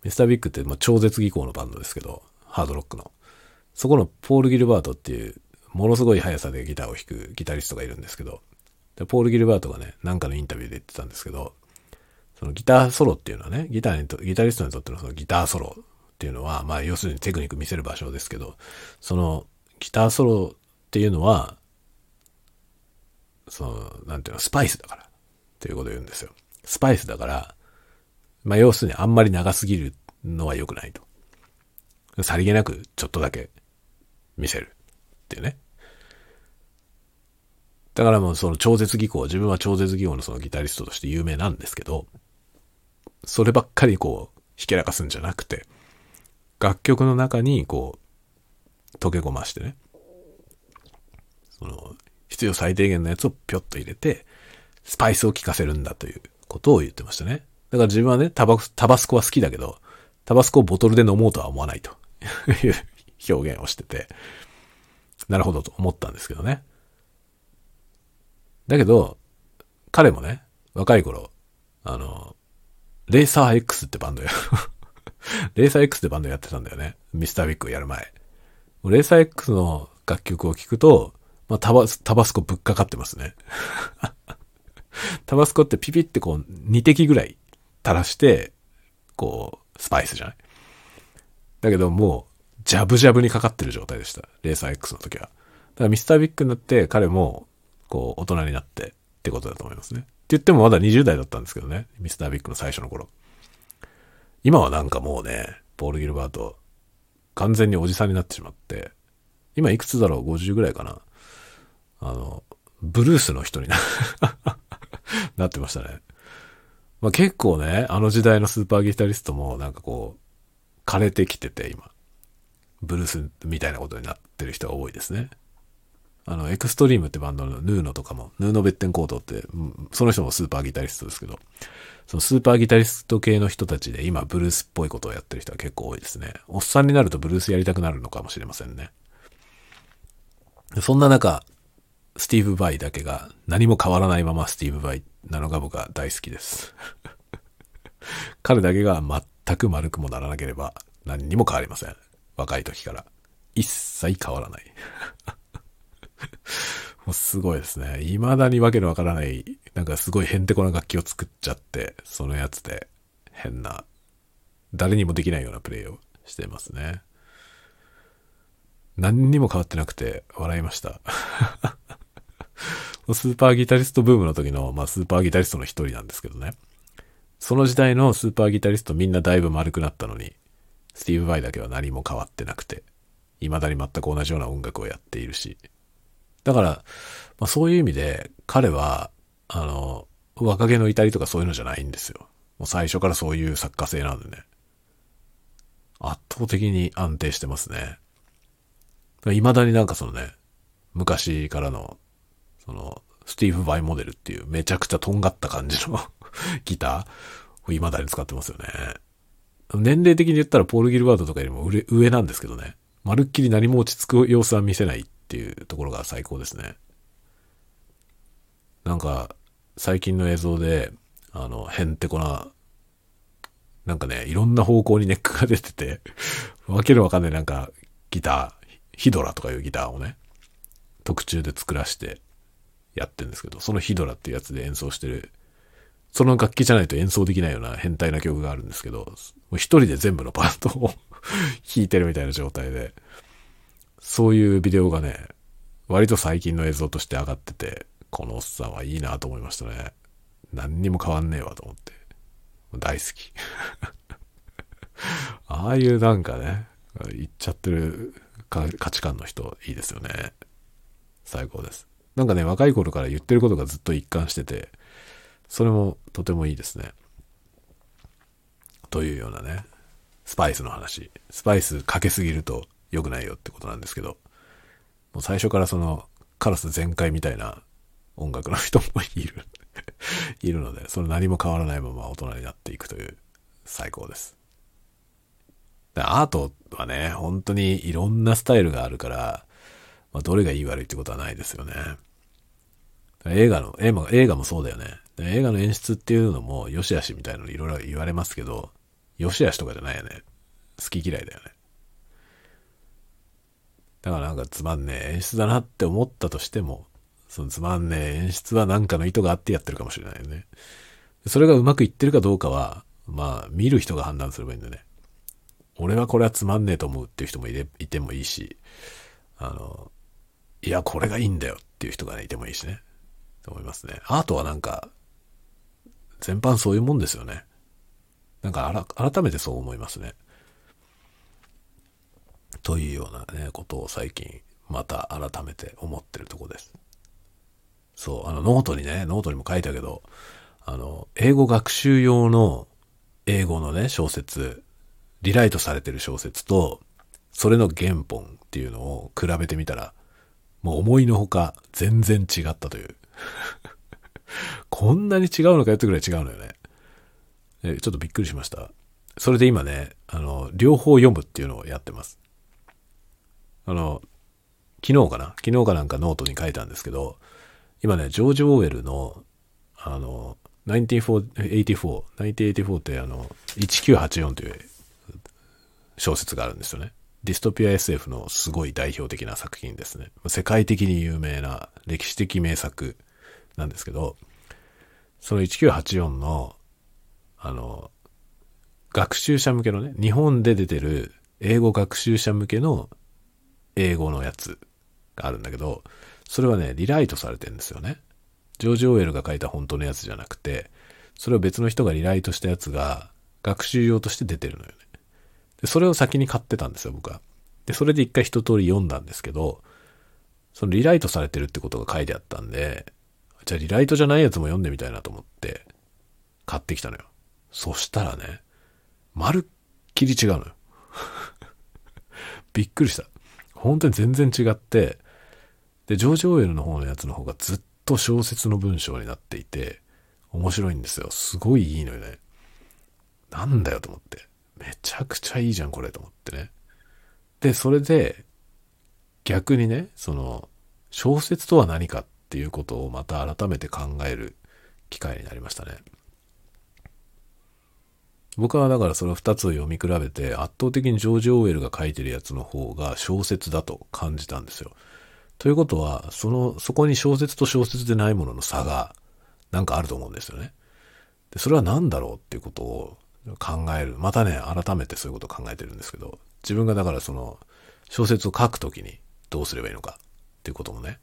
[SPEAKER 1] ミスタービッグってまあ超絶技巧のバンドですけど、ハードロックの。そこのポール・ギルバートっていうものすごい速さでギターを弾くギタリストがいるんですけど、でポール・ギルバートがね、なんかのインタビューで言ってたんですけど、そのギターソロっていうのはね、ギターにと、ギタリストにとってのそのギターソロっていうのは、まあ要するにテクニック見せる場所ですけど、そのギターソロっていうのは、その、なんていうの、スパイスだから。っていうことを言うんですよ。スパイスだから、まあ要するにあんまり長すぎるのは良くないと。さりげなくちょっとだけ見せるっていうね。だからもうその超絶技巧、自分は超絶技巧のそのギタリストとして有名なんですけど、そればっかりこう、ひけらかすんじゃなくて、楽曲の中にこう、溶け込ましてね、その、必要最低限のやつをぴょっと入れて、スパイスを効かせるんだということを言ってましたね。だから自分はね、タバタバスコは好きだけど、タバスコをボトルで飲もうとは思わないという表現をしてて、なるほどと思ったんですけどね。だけど、彼もね、若い頃、あの、レーサー X ってバンドや レーサー X ってバンドやってたんだよね。ミスタービッグやる前。レーサー X の楽曲を聴くと、まあ、タバタバスコぶっかかってますね。タバスコってピピってこう2滴ぐらい垂らして、こう、スパイスじゃない？だけどもう、ジャブジャブにかかってる状態でした。レーサー X の時は。だからミスタービッグになって彼もこう、大人になってってことだと思いますね。って言ってもまだ20代だったんですけどね。ミスタービッグの最初の頃。今はなんかもうね、ポール・ギルバート、完全におじさんになってしまって、今いくつだろう ?50 ぐらいかな。あの、ブルースの人にな なってましたね。まあ、結構ね、あの時代のスーパーギタリストもなんかこう、枯れてきてて今。ブルースみたいなことになってる人が多いですね。あの、エクストリームってバンドのヌーノとかも、ヌーノ・ベッテンコートって、その人もスーパーギタリストですけど、そのスーパーギタリスト系の人たちで今ブルースっぽいことをやってる人は結構多いですね。おっさんになるとブルースやりたくなるのかもしれませんね。そんな中、スティーブ・バイだけが何も変わらないままスティーブ・バイなのが僕は大好きです。彼だけが全く丸くもならなければ何にも変わりません。若い時から。一切変わらない。もうすごいですね。未だにわけのわからない、なんかすごいへんてこな楽器を作っちゃって、そのやつで変な、誰にもできないようなプレイをしてますね。何にも変わってなくて笑いました。スーパーギタリストブームの時の、まあスーパーギタリストの一人なんですけどね。その時代のスーパーギタリストみんなだいぶ丸くなったのに、スティーブ・バイだけは何も変わってなくて、未だに全く同じような音楽をやっているし、だから、まあ、そういう意味で、彼は、あの、若気の至りとかそういうのじゃないんですよ。もう最初からそういう作家性なんでね。圧倒的に安定してますね。未だになんかそのね、昔からの、その、スティーブ・バイモデルっていうめちゃくちゃとんがった感じの ギターを未だに使ってますよね。年齢的に言ったらポール・ギルバートとかよりも上なんですけどね。まるっきり何も落ち着く様子は見せないっていうところが最高ですね。なんか、最近の映像で、あの、へんてこな、なんかね、いろんな方向にネックが出てて、わけのわかんないなんか、ギター、ヒドラとかいうギターをね、特注で作らしてやってるんですけど、そのヒドラっていうやつで演奏してる、その楽器じゃないと演奏できないような変態な曲があるんですけど、もう一人で全部のパートを 弾いてるみたいな状態で、そういうビデオがね、割と最近の映像として上がってて、このおっさんはいいなと思いましたね。何にも変わんねえわと思って。大好き。ああいうなんかね、言っちゃってる価値観の人いいですよね。最高です。なんかね、若い頃から言ってることがずっと一貫してて、それもとてもいいですね。というようなね、スパイスの話。スパイスかけすぎると良くないよってことなんですけど、もう最初からそのカラス全開みたいな音楽の人もいる いるので、その何も変わらないまま大人になっていくという最高です。でアートはね、本当にいろんなスタイルがあるから、まあ、どれがいい悪いってことはないですよね。映画の、映画映画もそうだよね。映画の演出っていうのも、良し悪しみたいなのいろいろ言われますけど、良し悪しとかじゃないよね。好き嫌いだよね。だからなんかつまんねえ演出だなって思ったとしても、そのつまんねえ演出は何かの意図があってやってるかもしれないよね。それがうまくいってるかどうかは、まあ、見る人が判断すればいいんだね。俺はこれはつまんねえと思うっていう人もいれいてもいいし、あの、いや、これがいいんだよっていう人がね、いてもいいしね。と思いますね。アートはなんか、全般そういうもんですよね。なんか、改めてそう思いますね。というようなね、ことを最近、また改めて思ってるとこです。そう、あの、ノートにね、ノートにも書いたけど、あの、英語学習用の英語のね、小説、リライトされてる小説と、それの原本っていうのを比べてみたら、もう思いのほか全然違ったという。こんなに違うのかよってぐらい違うのよね。ちょっとびっくりしました。それで今ね、あの、両方読むっていうのをやってます。あの、昨日かな？昨日かなんかノートに書いたんですけど、今ね、ジョージ・オーウェルの、あの、1984、1984ってあの、1984という小説があるんですよね。ディストピア SF のすごい代表的な作品ですね。世界的に有名な歴史的名作なんですけど、その1984の、あの、学習者向けのね、日本で出てる英語学習者向けの英語のやつがあるんだけど、それはね、リライトされてるんですよね。ジョージ・オーエルが書いた本当のやつじゃなくて、それを別の人がリライトしたやつが学習用として出てるのよね。で、それを先に買ってたんですよ、僕は。で、それで一回一通り読んだんですけど、そのリライトされてるってことが書いてあったんで、じゃあリライトじゃないやつも読んでみたいなと思って、買ってきたのよ。そしたらね、まるっきり違うのよ。びっくりした。本当に全然違って、で、ジョージ・オーエルの方のやつの方がずっと小説の文章になっていて、面白いんですよ。すごいいいのよね。なんだよと思って。めちゃくちゃいいじゃん、これと思ってね。で、それで、逆にね、その、小説とは何かっていうことをまた改めて考える機会になりましたね。僕はだからその2つを読み比べて圧倒的にジョージ・オーウェルが書いてるやつの方が小説だと感じたんですよ。ということは、その、そこに小説と小説でないものの差がなんかあると思うんですよね。で、それは何だろうっていうことを考える。またね、改めてそういうことを考えてるんですけど、自分がだからその小説を書くときにどうすればいいのかっていうこともね、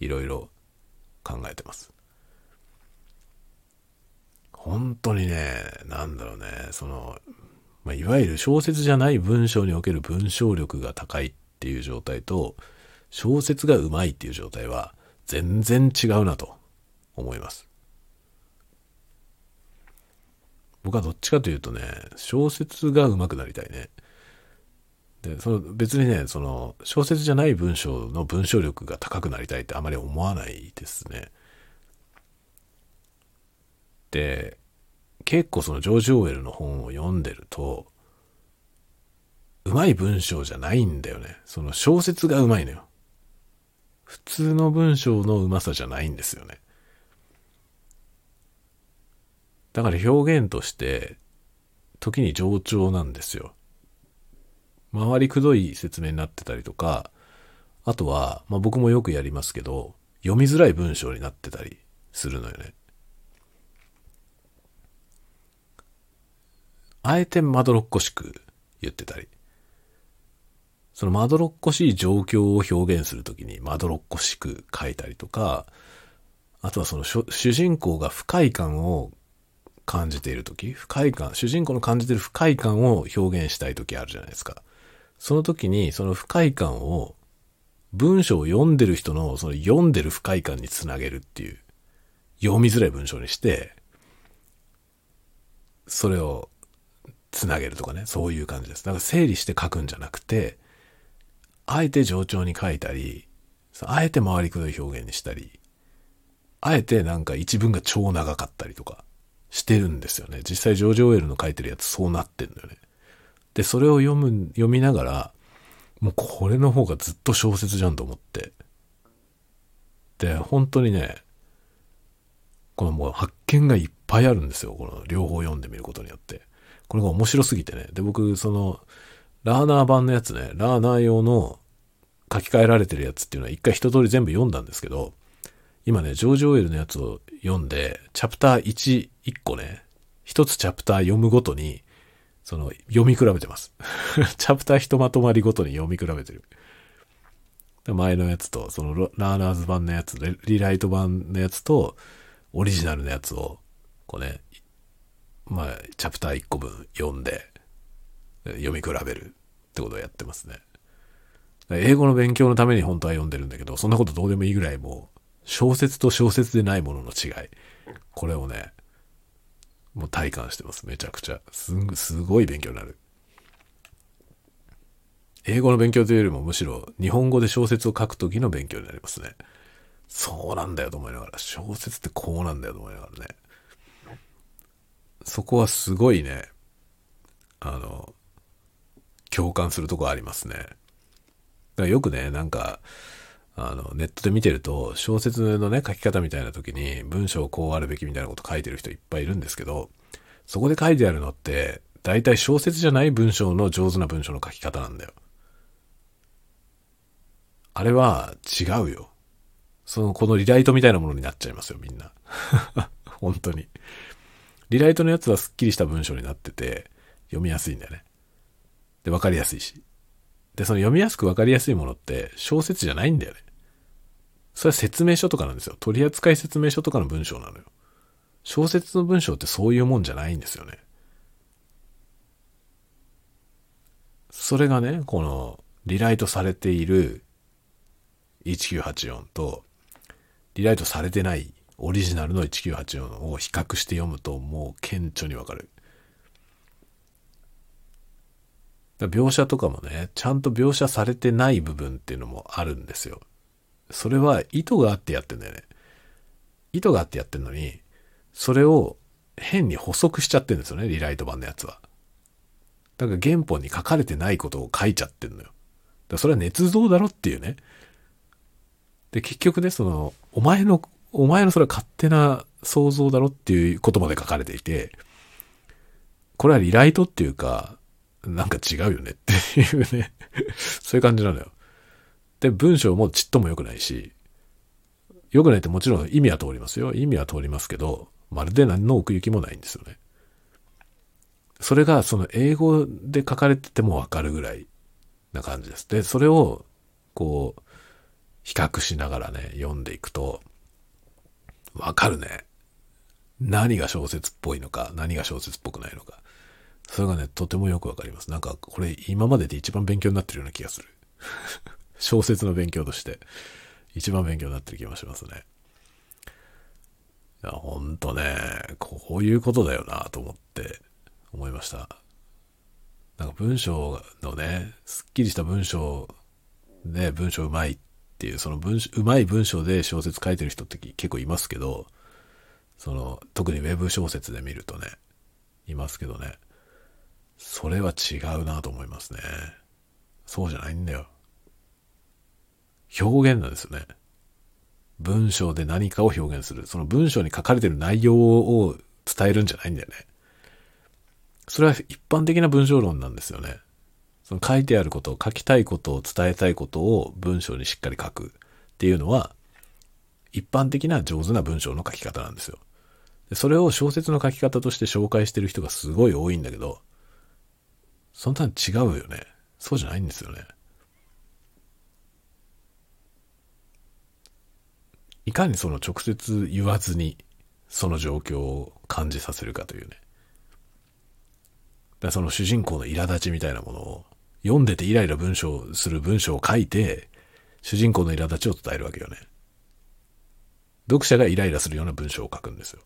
[SPEAKER 1] いろいろ考えてます。本当にね、なんだろうね、その、まあ、いわゆる小説じゃない文章における文章力が高いっていう状態と、小説がうまいっていう状態は全然違うなと思います。僕はどっちかというとね、小説が上手くなりたいね。で、その別にね、その小説じゃない文章の文章力が高くなりたいってあまり思わないですね。で、結構そのジョージ・オーウェルの本を読んでると、うまい文章じゃないんだよね。その小説がうまいのよ。普通の文章のうまさじゃないんですよね。だから表現として、時に冗長なんですよ。回りくどい説明になってたりとか、あとは、まあ僕もよくやりますけど、読みづらい文章になってたりするのよね。あえてまどろっこしく言ってたり。そのまどろっこしい状況を表現するときにまどろっこしく書いたりとか、あとはその主人公が不快感を感じているとき、不快感、主人公の感じている不快感を表現したいときあるじゃないですか。その時にその不快感を文章を読んでる人のその読んでる不快感につなげるっていう読みづらい文章にしてそれをつなげるとかね、そういう感じです。だから整理して書くんじゃなくて、あえて冗長に書いたり、あえて回りくどい表現にしたり、あえてなんか一文が超長かったりとかしてるんですよね。実際ジョージ・オエルの書いてるやつそうなってんだよね。で、それを読む、読みながら、もうこれの方がずっと小説じゃんと思って。で、本当にね、このもう発見がいっぱいあるんですよ。この両方読んでみることによって。これが面白すぎてね。で、僕、その、ラーナー版のやつね、ラーナー用の書き換えられてるやつっていうのは一回一通り全部読んだんですけど、今ね、ジョージ・オイルのやつを読んで、チャプター1、1個ね、一つチャプター読むごとに、その、読み比べてます。チャプターひとまとまりごとに読み比べてる。前のやつと、そのラーナーズ版のやつ、リライト版のやつと、オリジナルのやつを、こうね、まあ、チャプター1個分読んで、読み比べるってことをやってますね。英語の勉強のために本当は読んでるんだけど、そんなことどうでもいいぐらいもう、小説と小説でないものの違い。これをね、もう体感してます。めちゃくちゃ。すんすごい勉強になる。英語の勉強というよりもむしろ日本語で小説を書くときの勉強になりますね。そうなんだよと思いながら、小説ってこうなんだよと思いながらね。そこはすごいね、あの、共感するとこありますね。だからよくね、なんか、あの、ネットで見てると、小説のね、書き方みたいな時に、文章こうあるべきみたいなこと書いてる人いっぱいいるんですけど、そこで書いてあるのって、大体小説じゃない文章の上手な文章の書き方なんだよ。あれは違うよ。その、このリライトみたいなものになっちゃいますよ、みんな。本当に。リライトのやつはスッキリした文章になってて、読みやすいんだよね。で、わかりやすいし。で、その読みやすくわかりやすいものって小説じゃないんだよね。それは説明書とかなんですよ。取扱説明書とかの文章なのよ。小説の文章ってそういうもんじゃないんですよね。それがね、このリライトされている1984とリライトされてないオリジナルの1984を比較して読むともう顕著にわかる。描写とかもね、ちゃんと描写されてない部分っていうのもあるんですよ。それは意図があってやってんだよね。意図があってやってんのに、それを変に補足しちゃってんですよね、リライト版のやつは。だから原本に書かれてないことを書いちゃってんのよ。だからそれは捏造だろっていうね。で、結局ね、その、お前の、お前のそれは勝手な想像だろっていうことまで書かれていて、これはリライトっていうか、なんか違うよねっていうね そういう感じなのよ。で、文章もちっとも良くないし、良くないってもちろん意味は通りますよ。意味は通りますけど、まるで何の奥行きもないんですよね。それがその英語で書かれててもわかるぐらいな感じです。で、それをこう、比較しながらね、読んでいくと、わかるね。何が小説っぽいのか、何が小説っぽくないのか。それがね、とてもよくわかります。なんか、これ今までで一番勉強になってるような気がする。小説の勉強として、一番勉強になってる気がしますね。いや、ほんとね、こういうことだよなと思って思いました。なんか文章のね、すっきりした文章で文章うまいっていう、その文章、うまい文章で小説書いてる人って結構いますけど、その、特にウェブ小説で見るとね、いますけどね、それは違うなと思いますね。そうじゃないんだよ。表現なんですよね。文章で何かを表現する。その文章に書かれてる内容を伝えるんじゃないんだよね。それは一般的な文章論なんですよね。その書いてあることを、書きたいことを伝えたいことを文章にしっかり書くっていうのは、一般的な上手な文章の書き方なんですよ。でそれを小説の書き方として紹介してる人がすごい多いんだけど、そんなに違うよね。そうじゃないんですよね。いかにその直接言わずにその状況を感じさせるかというね。だその主人公の苛立ちみたいなものを読んでてイライラ文章する文章を書いて主人公の苛立ちを伝えるわけよね。読者がイライラするような文章を書くんですよ。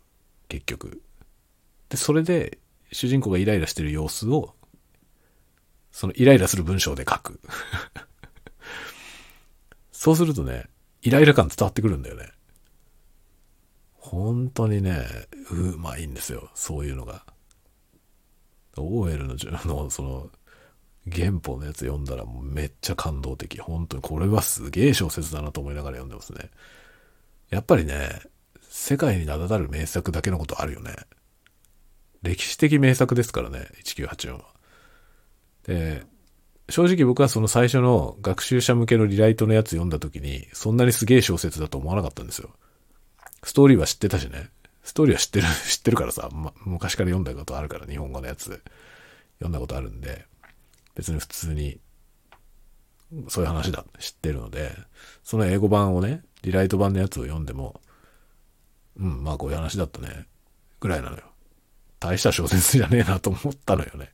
[SPEAKER 1] 結局。で、それで主人公がイライラしてる様子をそのイライラする文章で書く。そうするとね、イライラ感伝わってくるんだよね。本当にね、うまいんですよ。そういうのが。OL の の、その、原本のやつ読んだらもうめっちゃ感動的。本当にこれはすげえ小説だなと思いながら読んでますね。やっぱりね、世界に名だたる名作だけのことあるよね。歴史的名作ですからね、1984は。で、正直僕はその最初の学習者向けのリライトのやつ読んだ時に、そんなにすげえ小説だと思わなかったんですよ。ストーリーは知ってたしね。ストーリーは知ってる、知ってるからさ、ま、昔から読んだことあるから、日本語のやつ。読んだことあるんで、別に普通に、そういう話だ、知ってるので、その英語版をね、リライト版のやつを読んでも、うん、まあこういう話だったね、ぐらいなのよ。大した小説じゃねえなと思ったのよね。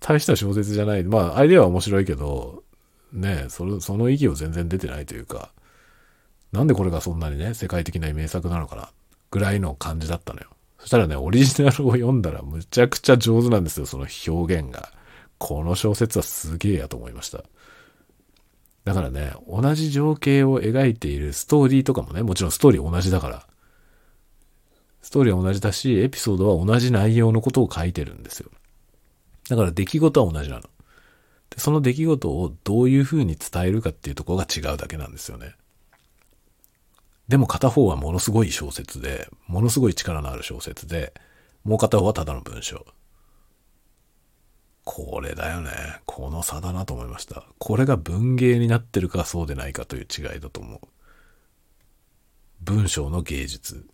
[SPEAKER 1] 大した小説じゃない。まあ、アイデアは面白いけど、ねその、その意義を全然出てないというか、なんでこれがそんなにね、世界的な名作なのかな、ぐらいの感じだったのよ。そしたらね、オリジナルを読んだらむちゃくちゃ上手なんですよ、その表現が。この小説はすげえやと思いました。だからね、同じ情景を描いているストーリーとかもね、もちろんストーリー同じだから。ストーリーは同じだし、エピソードは同じ内容のことを書いてるんですよ。だから出来事は同じなの。でその出来事をどういう風に伝えるかっていうところが違うだけなんですよね。でも片方はものすごい小説で、ものすごい力のある小説で、もう片方はただの文章。これだよね。この差だなと思いました。これが文芸になってるかそうでないかという違いだと思う。文章の芸術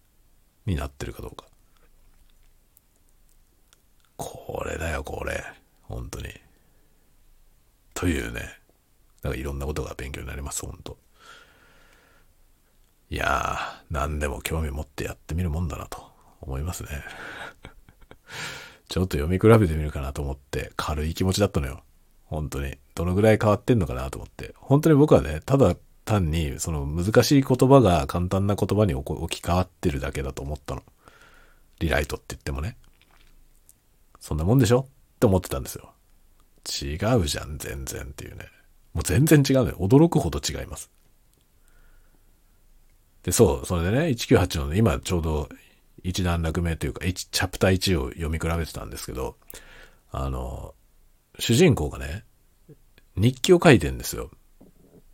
[SPEAKER 1] になってるかどうか。これだよ、これ。本当に。というね。だかいろんなことが勉強になります、本当いやー、何でも興味持ってやってみるもんだなと思いますね。ちょっと読み比べてみるかなと思って軽い気持ちだったのよ。本当に。どのぐらい変わってんのかなと思って。本当に僕はね、ただ単にその難しい言葉が簡単な言葉に置き換わってるだけだと思ったの。リライトって言ってもね。そんなもんでしょ？って思ってたんですよ。違うじゃん、全然っていうね。もう全然違うね。驚くほど違います。で、そう、それでね、198の、ね、今ちょうど一段落目というか、一チャプター1を読み比べてたんですけど、あの、主人公がね、日記を書いてんですよ。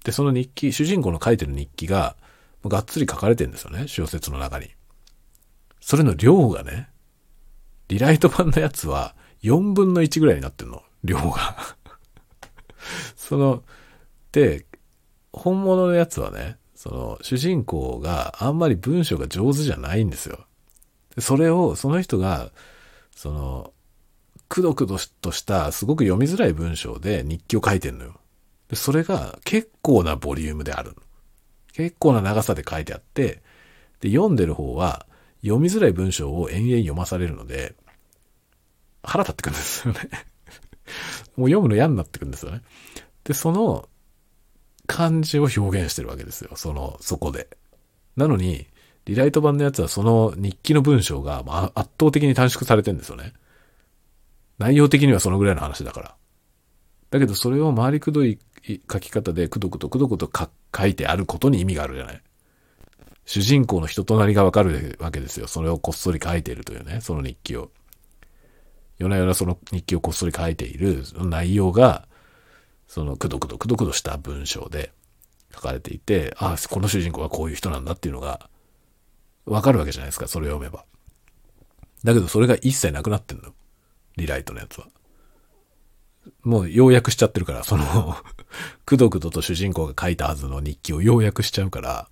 [SPEAKER 1] で、その日記、主人公の書いてる日記が、がっつり書かれてんですよね、小説の中に。それの量がね、リライト版のやつは4分の1ぐらいになってんの、量が。その、で、本物のやつはね、その、主人公があんまり文章が上手じゃないんですよ。それを、その人が、その、くどくどとしたすごく読みづらい文章で日記を書いてんのよ。でそれが結構なボリュームであるの。結構な長さで書いてあって、で、読んでる方は読みづらい文章を延々読まされるので、腹立ってくるんですよね もう読むの嫌になってくるんですよね。で、その感じを表現してるわけですよ。その、そこで。なのに、リライト版のやつはその日記の文章が圧倒的に短縮されてるんですよね。内容的にはそのぐらいの話だから。だけどそれを回りくどい書き方でくどくどくどくど書いてあることに意味があるじゃない。主人公の人となりがわかるわけですよ。それをこっそり書いているというね、その日記を。夜な夜なその日記をこっそり書いている内容が、そのくどくどくどくどした文章で書かれていて、ああ、この主人公はこういう人なんだっていうのがわかるわけじゃないですか、それを読めば。だけどそれが一切なくなってんの。リライトのやつは。もう要約しちゃってるから、そのくどくどと主人公が書いたはずの日記を要約しちゃうから、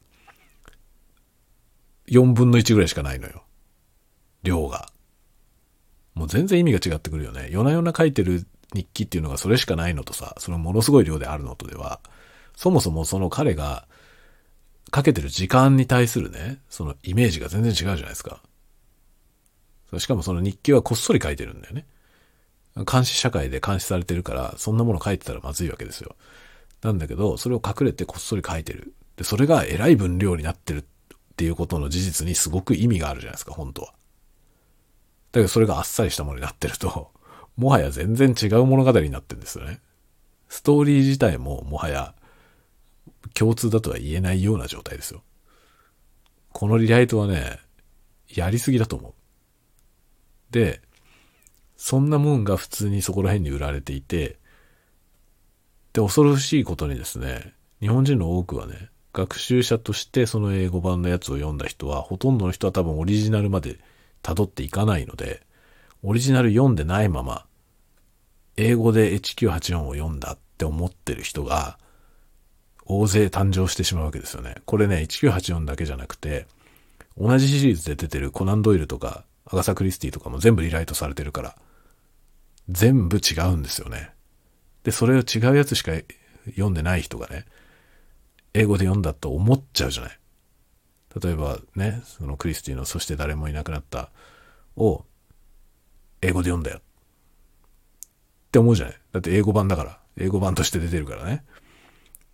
[SPEAKER 1] 4分の1ぐらいしかないのよ。量が。もう全然意味が違ってくるよね。夜な夜な書いてる日記っていうのがそれしかないのとさ、そのものすごい量であるのとでは、そもそもその彼がかけてる時間に対するね、そのイメージが全然違うじゃないですか。しかもその日記はこっそり書いてるんだよね。監視社会で監視されてるから、そんなもの書いてたらまずいわけですよ。なんだけど、それを隠れてこっそり書いてる。で、それが偉い分量になってるっていうことの事実にすごく意味があるじゃないですか、本当は。だけどそれがあっさりしたものになってると、もはや全然違う物語になってるんですよね。ストーリー自体ももはや共通だとは言えないような状態ですよ。このリライトはね、やりすぎだと思う。で、そんなもんが普通にそこら辺に売られていて、で、恐ろしいことにですね、日本人の多くはね、学習者としてその英語版のやつを読んだ人は、ほとんどの人は多分オリジナルまで辿っていかないので、オリジナル読んでないまま、英語で H984 を読んだって思ってる人が、大勢誕生してしまうわけですよね。これね、1984だけじゃなくて、同じシリーズで出てるコナンドイルとか、アガサ・クリスティとかも全部リライトされてるから。全部違うんですよね。で、それを違うやつしか読んでない人がね、英語で読んだと思っちゃうじゃない。例えばね、そのクリスティのそして誰もいなくなったを英語で読んだよ。って思うじゃない。だって英語版だから。英語版として出てるからね。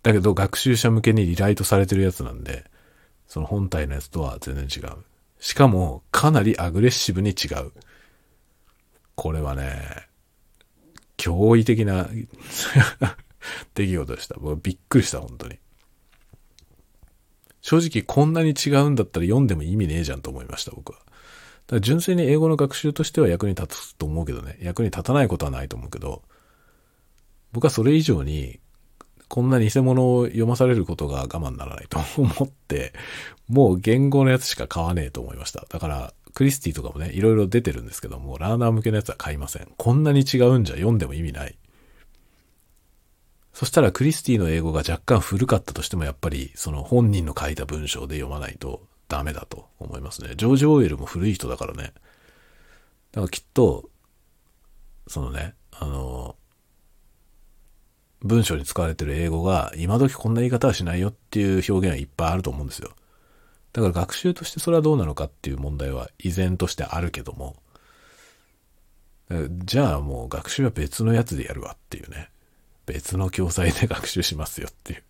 [SPEAKER 1] だけど学習者向けにリライトされてるやつなんで、その本体のやつとは全然違う。しかも、かなりアグレッシブに違う。これはね、驚異的な 出来事でした。僕びっくりした、本当に。正直こんなに違うんだったら読んでも意味ねえじゃんと思いました、僕は。だから純粋に英語の学習としては役に立つと思うけどね。役に立たないことはないと思うけど、僕はそれ以上に、こんな偽物を読まされることが我慢ならないと思って、もう言語のやつしか買わねえと思いました。だから、クリスティとかもね、いろいろ出てるんですけども、ラーナー向けのやつは買いません。こんなに違うんじゃ読んでも意味ない。そしたらクリスティの英語が若干古かったとしてもやっぱりその本人の書いた文章で読まないとダメだと思いますね。ジョージ・オーエルも古い人だからね。だからきっと、そのね、あの、文章に使われてる英語が今時こんな言い方はしないよっていう表現はいっぱいあると思うんですよ。だから学習としてそれはどうなのかっていう問題は依然としてあるけども、じゃあもう学習は別のやつでやるわっていうね。別の教材で学習しますよっていう。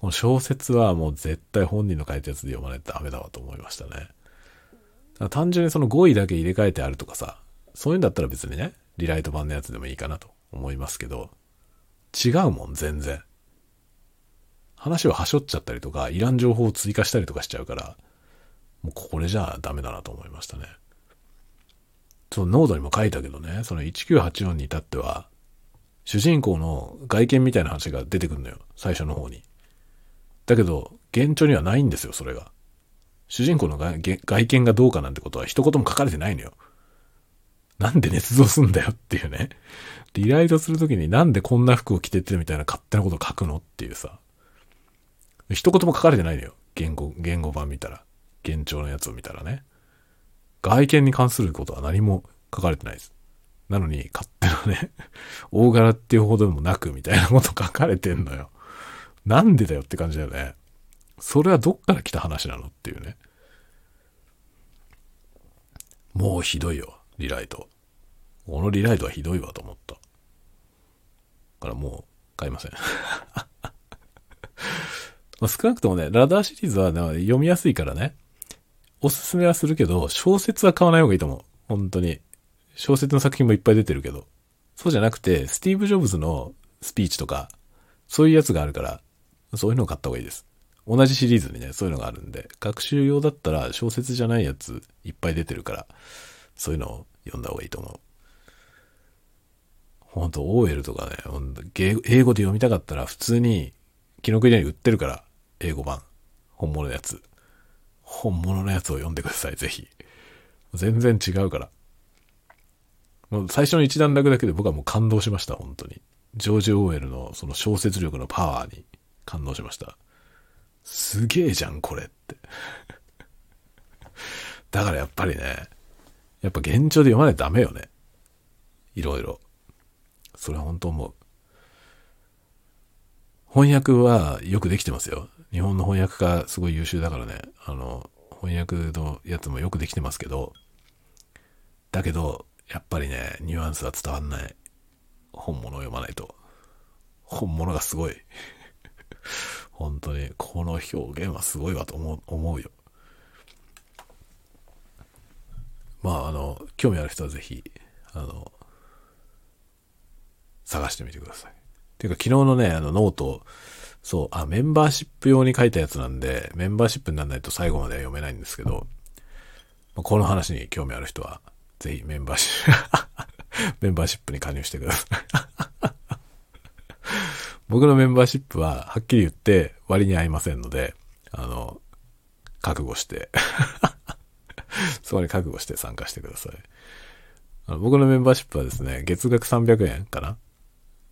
[SPEAKER 1] この小説はもう絶対本人の書いたやつで読まないとダメだわと思いましたね。単純にその語彙だけ入れ替えてあるとかさ、そういうんだったら別にね、リライト版のやつでもいいかなと思いますけど、違うもん、全然。話をはしょっちゃったりとか、いらん情報を追加したりとかしちゃうから、もうこれじゃダメだなと思いましたね。そのノートにも書いたけどね、その1984に至っては、主人公の外見みたいな話が出てくるのよ。最初の方に。だけど、現状にはないんですよ、それが。主人公の外見がどうかなんてことは一言も書かれてないのよ。なんで捏造すんだよっていうね。リライトするときになんでこんな服を着てってみたいな勝手なこと書くのっていうさ。一言も書かれてないのよ。言語、言語版見たら。現状のやつを見たらね。外見に関することは何も書かれてないです。なのに、勝手なね、大柄っていうほどでもなくみたいなこと書かれてんのよ。なんでだよって感じだよね。それはどっから来た話なのっていうね。もうひどいよ、リライト。このリライトはひどいわと思った。からもう買いません。ま少なくともね、ラダーシリーズは、読みやすいからね、おすすめはするけど、小説は買わない方がいいと思う。本当に。小説の作品もいっぱい出てるけど、そうじゃなくて、スティーブ・ジョブズのスピーチとか、そういうやつがあるから、そういうのを買った方がいいです。同じシリーズにね、そういうのがあるんで、学習用だったら小説じゃないやついっぱい出てるから、そういうのを読んだ方がいいと思う。ほんと、オーエルとかね、英語で読みたかったら普通に、キノコリに売ってるから、英語版。本物のやつ。本物のやつを読んでください、ぜひ。全然違うから。もう最初の一段落だけで僕はもう感動しました、本当に。ジョージ・オーエルのその小説力のパワーに感動しました。すげえじゃん、これって。だからやっぱりね、やっぱ現状で読まないとダメよね。いろいろ。それは本当思う。翻訳はよくできてますよ。日本の翻訳家すごい優秀だからね。あの、翻訳のやつもよくできてますけど、だけど、やっぱりね、ニュアンスは伝わんない。本物を読まないと。本物がすごい。本当に、この表現はすごいわと思う思うよ。まあ、あの、興味ある人はぜひ、あの、探してみてください。ていうか、昨日のね、あの、 note、そう、あ、メンバーシップ用に書いたやつなんで、メンバーシップにならないと最後まで読めないんですけど、この話に興味ある人は、ぜひメンバーシップメンバーシップに加入してください僕のメンバーシップは、はっきり言って割に合いませんので、あの、覚悟して そこに覚悟して参加してください。あの僕のメンバーシップはですね、月額300円かな？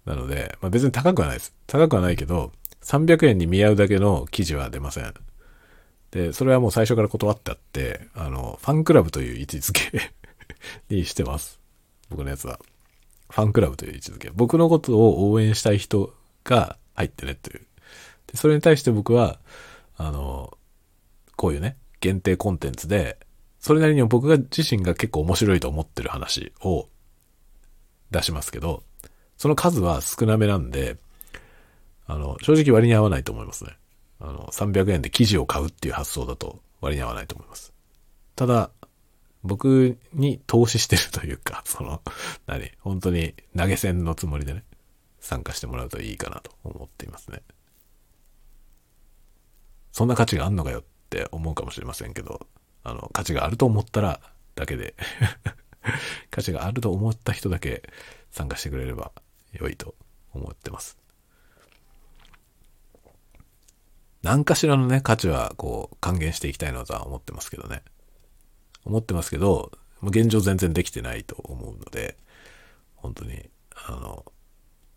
[SPEAKER 1] なので、まあ、別に高くはないです。高くはないけど、300円に見合うだけの記事は出ません。で、それはもう最初から断ってあって、あの、ファンクラブという位置づけ にしてます。僕のやつは。ファンクラブという位置づけ。僕のことを応援したい人が入ってねという。でそれに対して僕は、あの、こういうね、限定コンテンツで、それなりに僕が自身が結構面白いと思ってる話を出しますけど、その数は少なめなんで、あの、正直割に合わないと思いますね。あの、300円で記事を買うっていう発想だと割に合わないと思います。ただ、僕に投資してるというか、その、何本当に投げ銭のつもりでね、参加してもらうといいかなと思っていますね。そんな価値があんのかよって思うかもしれませんけど、あの、価値があると思ったらだけで 価値があると思った人だけ参加してくれれば良いと思ってます。何かしらのね、価値はこう還元していきたいなとは思ってますけどね。思ってますけど、現状全然できてないと思うので、本当に、あの、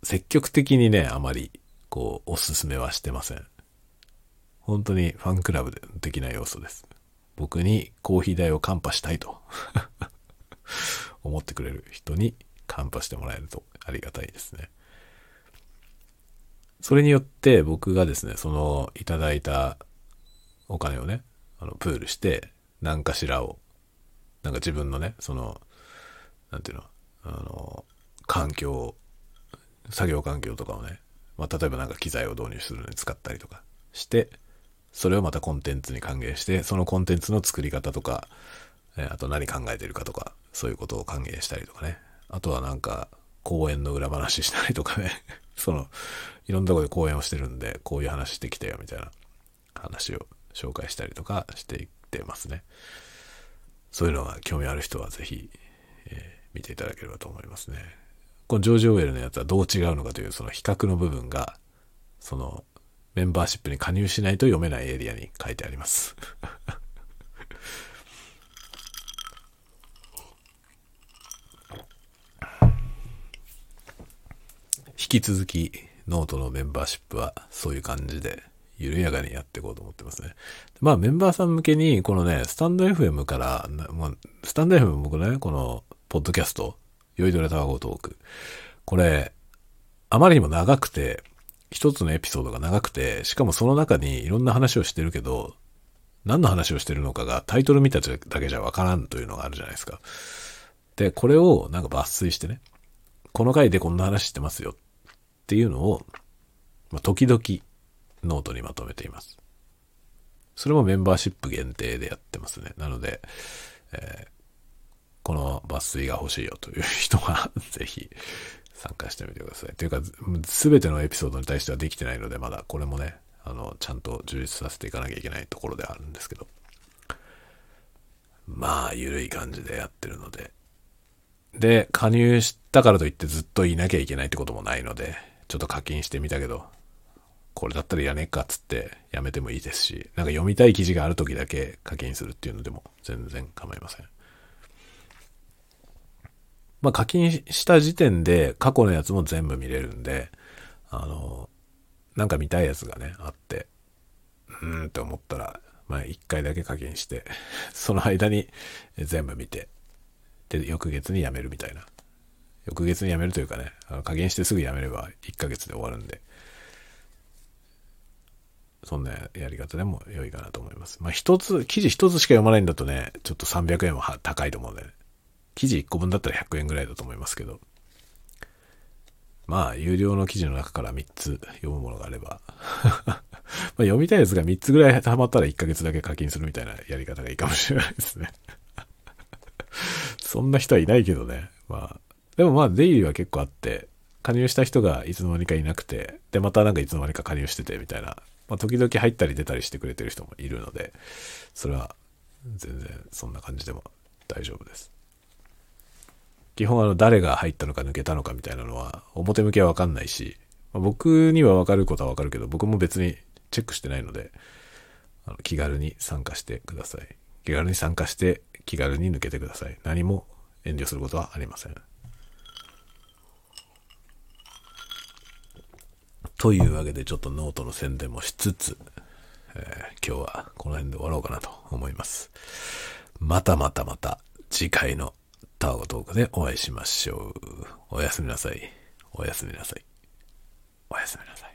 [SPEAKER 1] 積極的にね、あまり、こう、おすすめはしてません。本当にファンクラブ的な要素です。僕にコーヒー代をカンパしたいと 思ってくれる人にカンパしてもらえるとありがたいですね。それによって僕がですね、そのいただいたお金をね、あのプールして何かしらをなんか自分のね、その、なんていうの、あの、環境、作業環境とかをね、まあ、例えばなんか機材を導入するのに使ったりとかして、それをまたコンテンツに還元して、そのコンテンツの作り方とか、えあと何考えてるかとか、そういうことを還元したりとかね。あとはなんか、公演の裏話したりとかね。その、いろんなとこで講演をしてるんで、こういう話してきたよみたいな話を紹介したりとかしていってますね。そういうのが興味ある人はぜひ、えー、見ていただければと思いますね。このジョージ・オウェルのやつはどう違うのかというその比較の部分が、そのメンバーシップに加入しないと読めないエリアに書いてあります。引き続きノートのメンバーシップはそういう感じで緩やかにやっていこうと思ってますね。まあメンバーさん向けに、このね、スタンド FM から、まあ、スタンド FM 僕ね、この、ポッドキャスト、酔いどれタワゴトーク。これ、あまりにも長くて、一つのエピソードが長くて、しかもその中にいろんな話をしてるけど、何の話をしてるのかがタイトル見ただけじゃわからんというのがあるじゃないですか。で、これをなんか抜粋してね、この回でこんな話してますよっていうのを、まあ、時々ノートにまとめています。それもメンバーシップ限定でやってますね。なので、えー、この抜粋が欲しいよという人は ぜひ参加してみてください。というか、すべてのエピソードに対してはできてないので、まだこれもね、あの、ちゃんと充実させていかなきゃいけないところではあるんですけど。まあ、ゆるい感じでやってるので。で、加入したからといってずっといなきゃいけないってこともないので、ちょっと課金してみたけど、これだったらやねえかっつってやめてもいいですし、なんか読みたい記事がある時だけ課金するっていうのでも全然構いません。まあ課金した時点で過去のやつも全部見れるんで、あの、なんか見たいやつがね、あって、うーんって思ったら、まあ一回だけ課金して、その間に全部見て、で、翌月に辞めるみたいな。翌月に辞めるというかね、あの加減してすぐ辞めれば1ヶ月で終わるんで、そんなやり方でも良いかなと思います。まあ一つ、記事一つしか読まないんだとね、ちょっと300円は高いと思うんで、ね、記事1個分だったら100円ぐらいだと思いますけど、まあ有料の記事の中から3つ読むものがあれば ま読みたいやつが3つぐらい溜まったら1ヶ月だけ課金するみたいなやり方がいいかもしれないですね そんな人はいないけどね。まあ、でもまあ出入りは結構あって、加入した人がいつの間にかいなくて、で、またなんかいつの間にか加入しててみたいなまあ、時々入ったり出たりしてくれてる人もいるので、それは全然そんな感じでも大丈夫です。基本あの誰が入ったのか抜けたのかみたいなのは表向きはわかんないし、まあ、僕にはわかることはわかるけど僕も別にチェックしてないのであの気軽に参加してください。気軽に参加して気軽に抜けてください。何も遠慮することはありません。というわけでちょっとノートの宣伝もしつつ、えー、今日はこの辺で終わろうかなと思います。またまたまた次回のタワゴトークでお会いしましょう。おやすみなさい。おやすみなさい。おやすみなさい。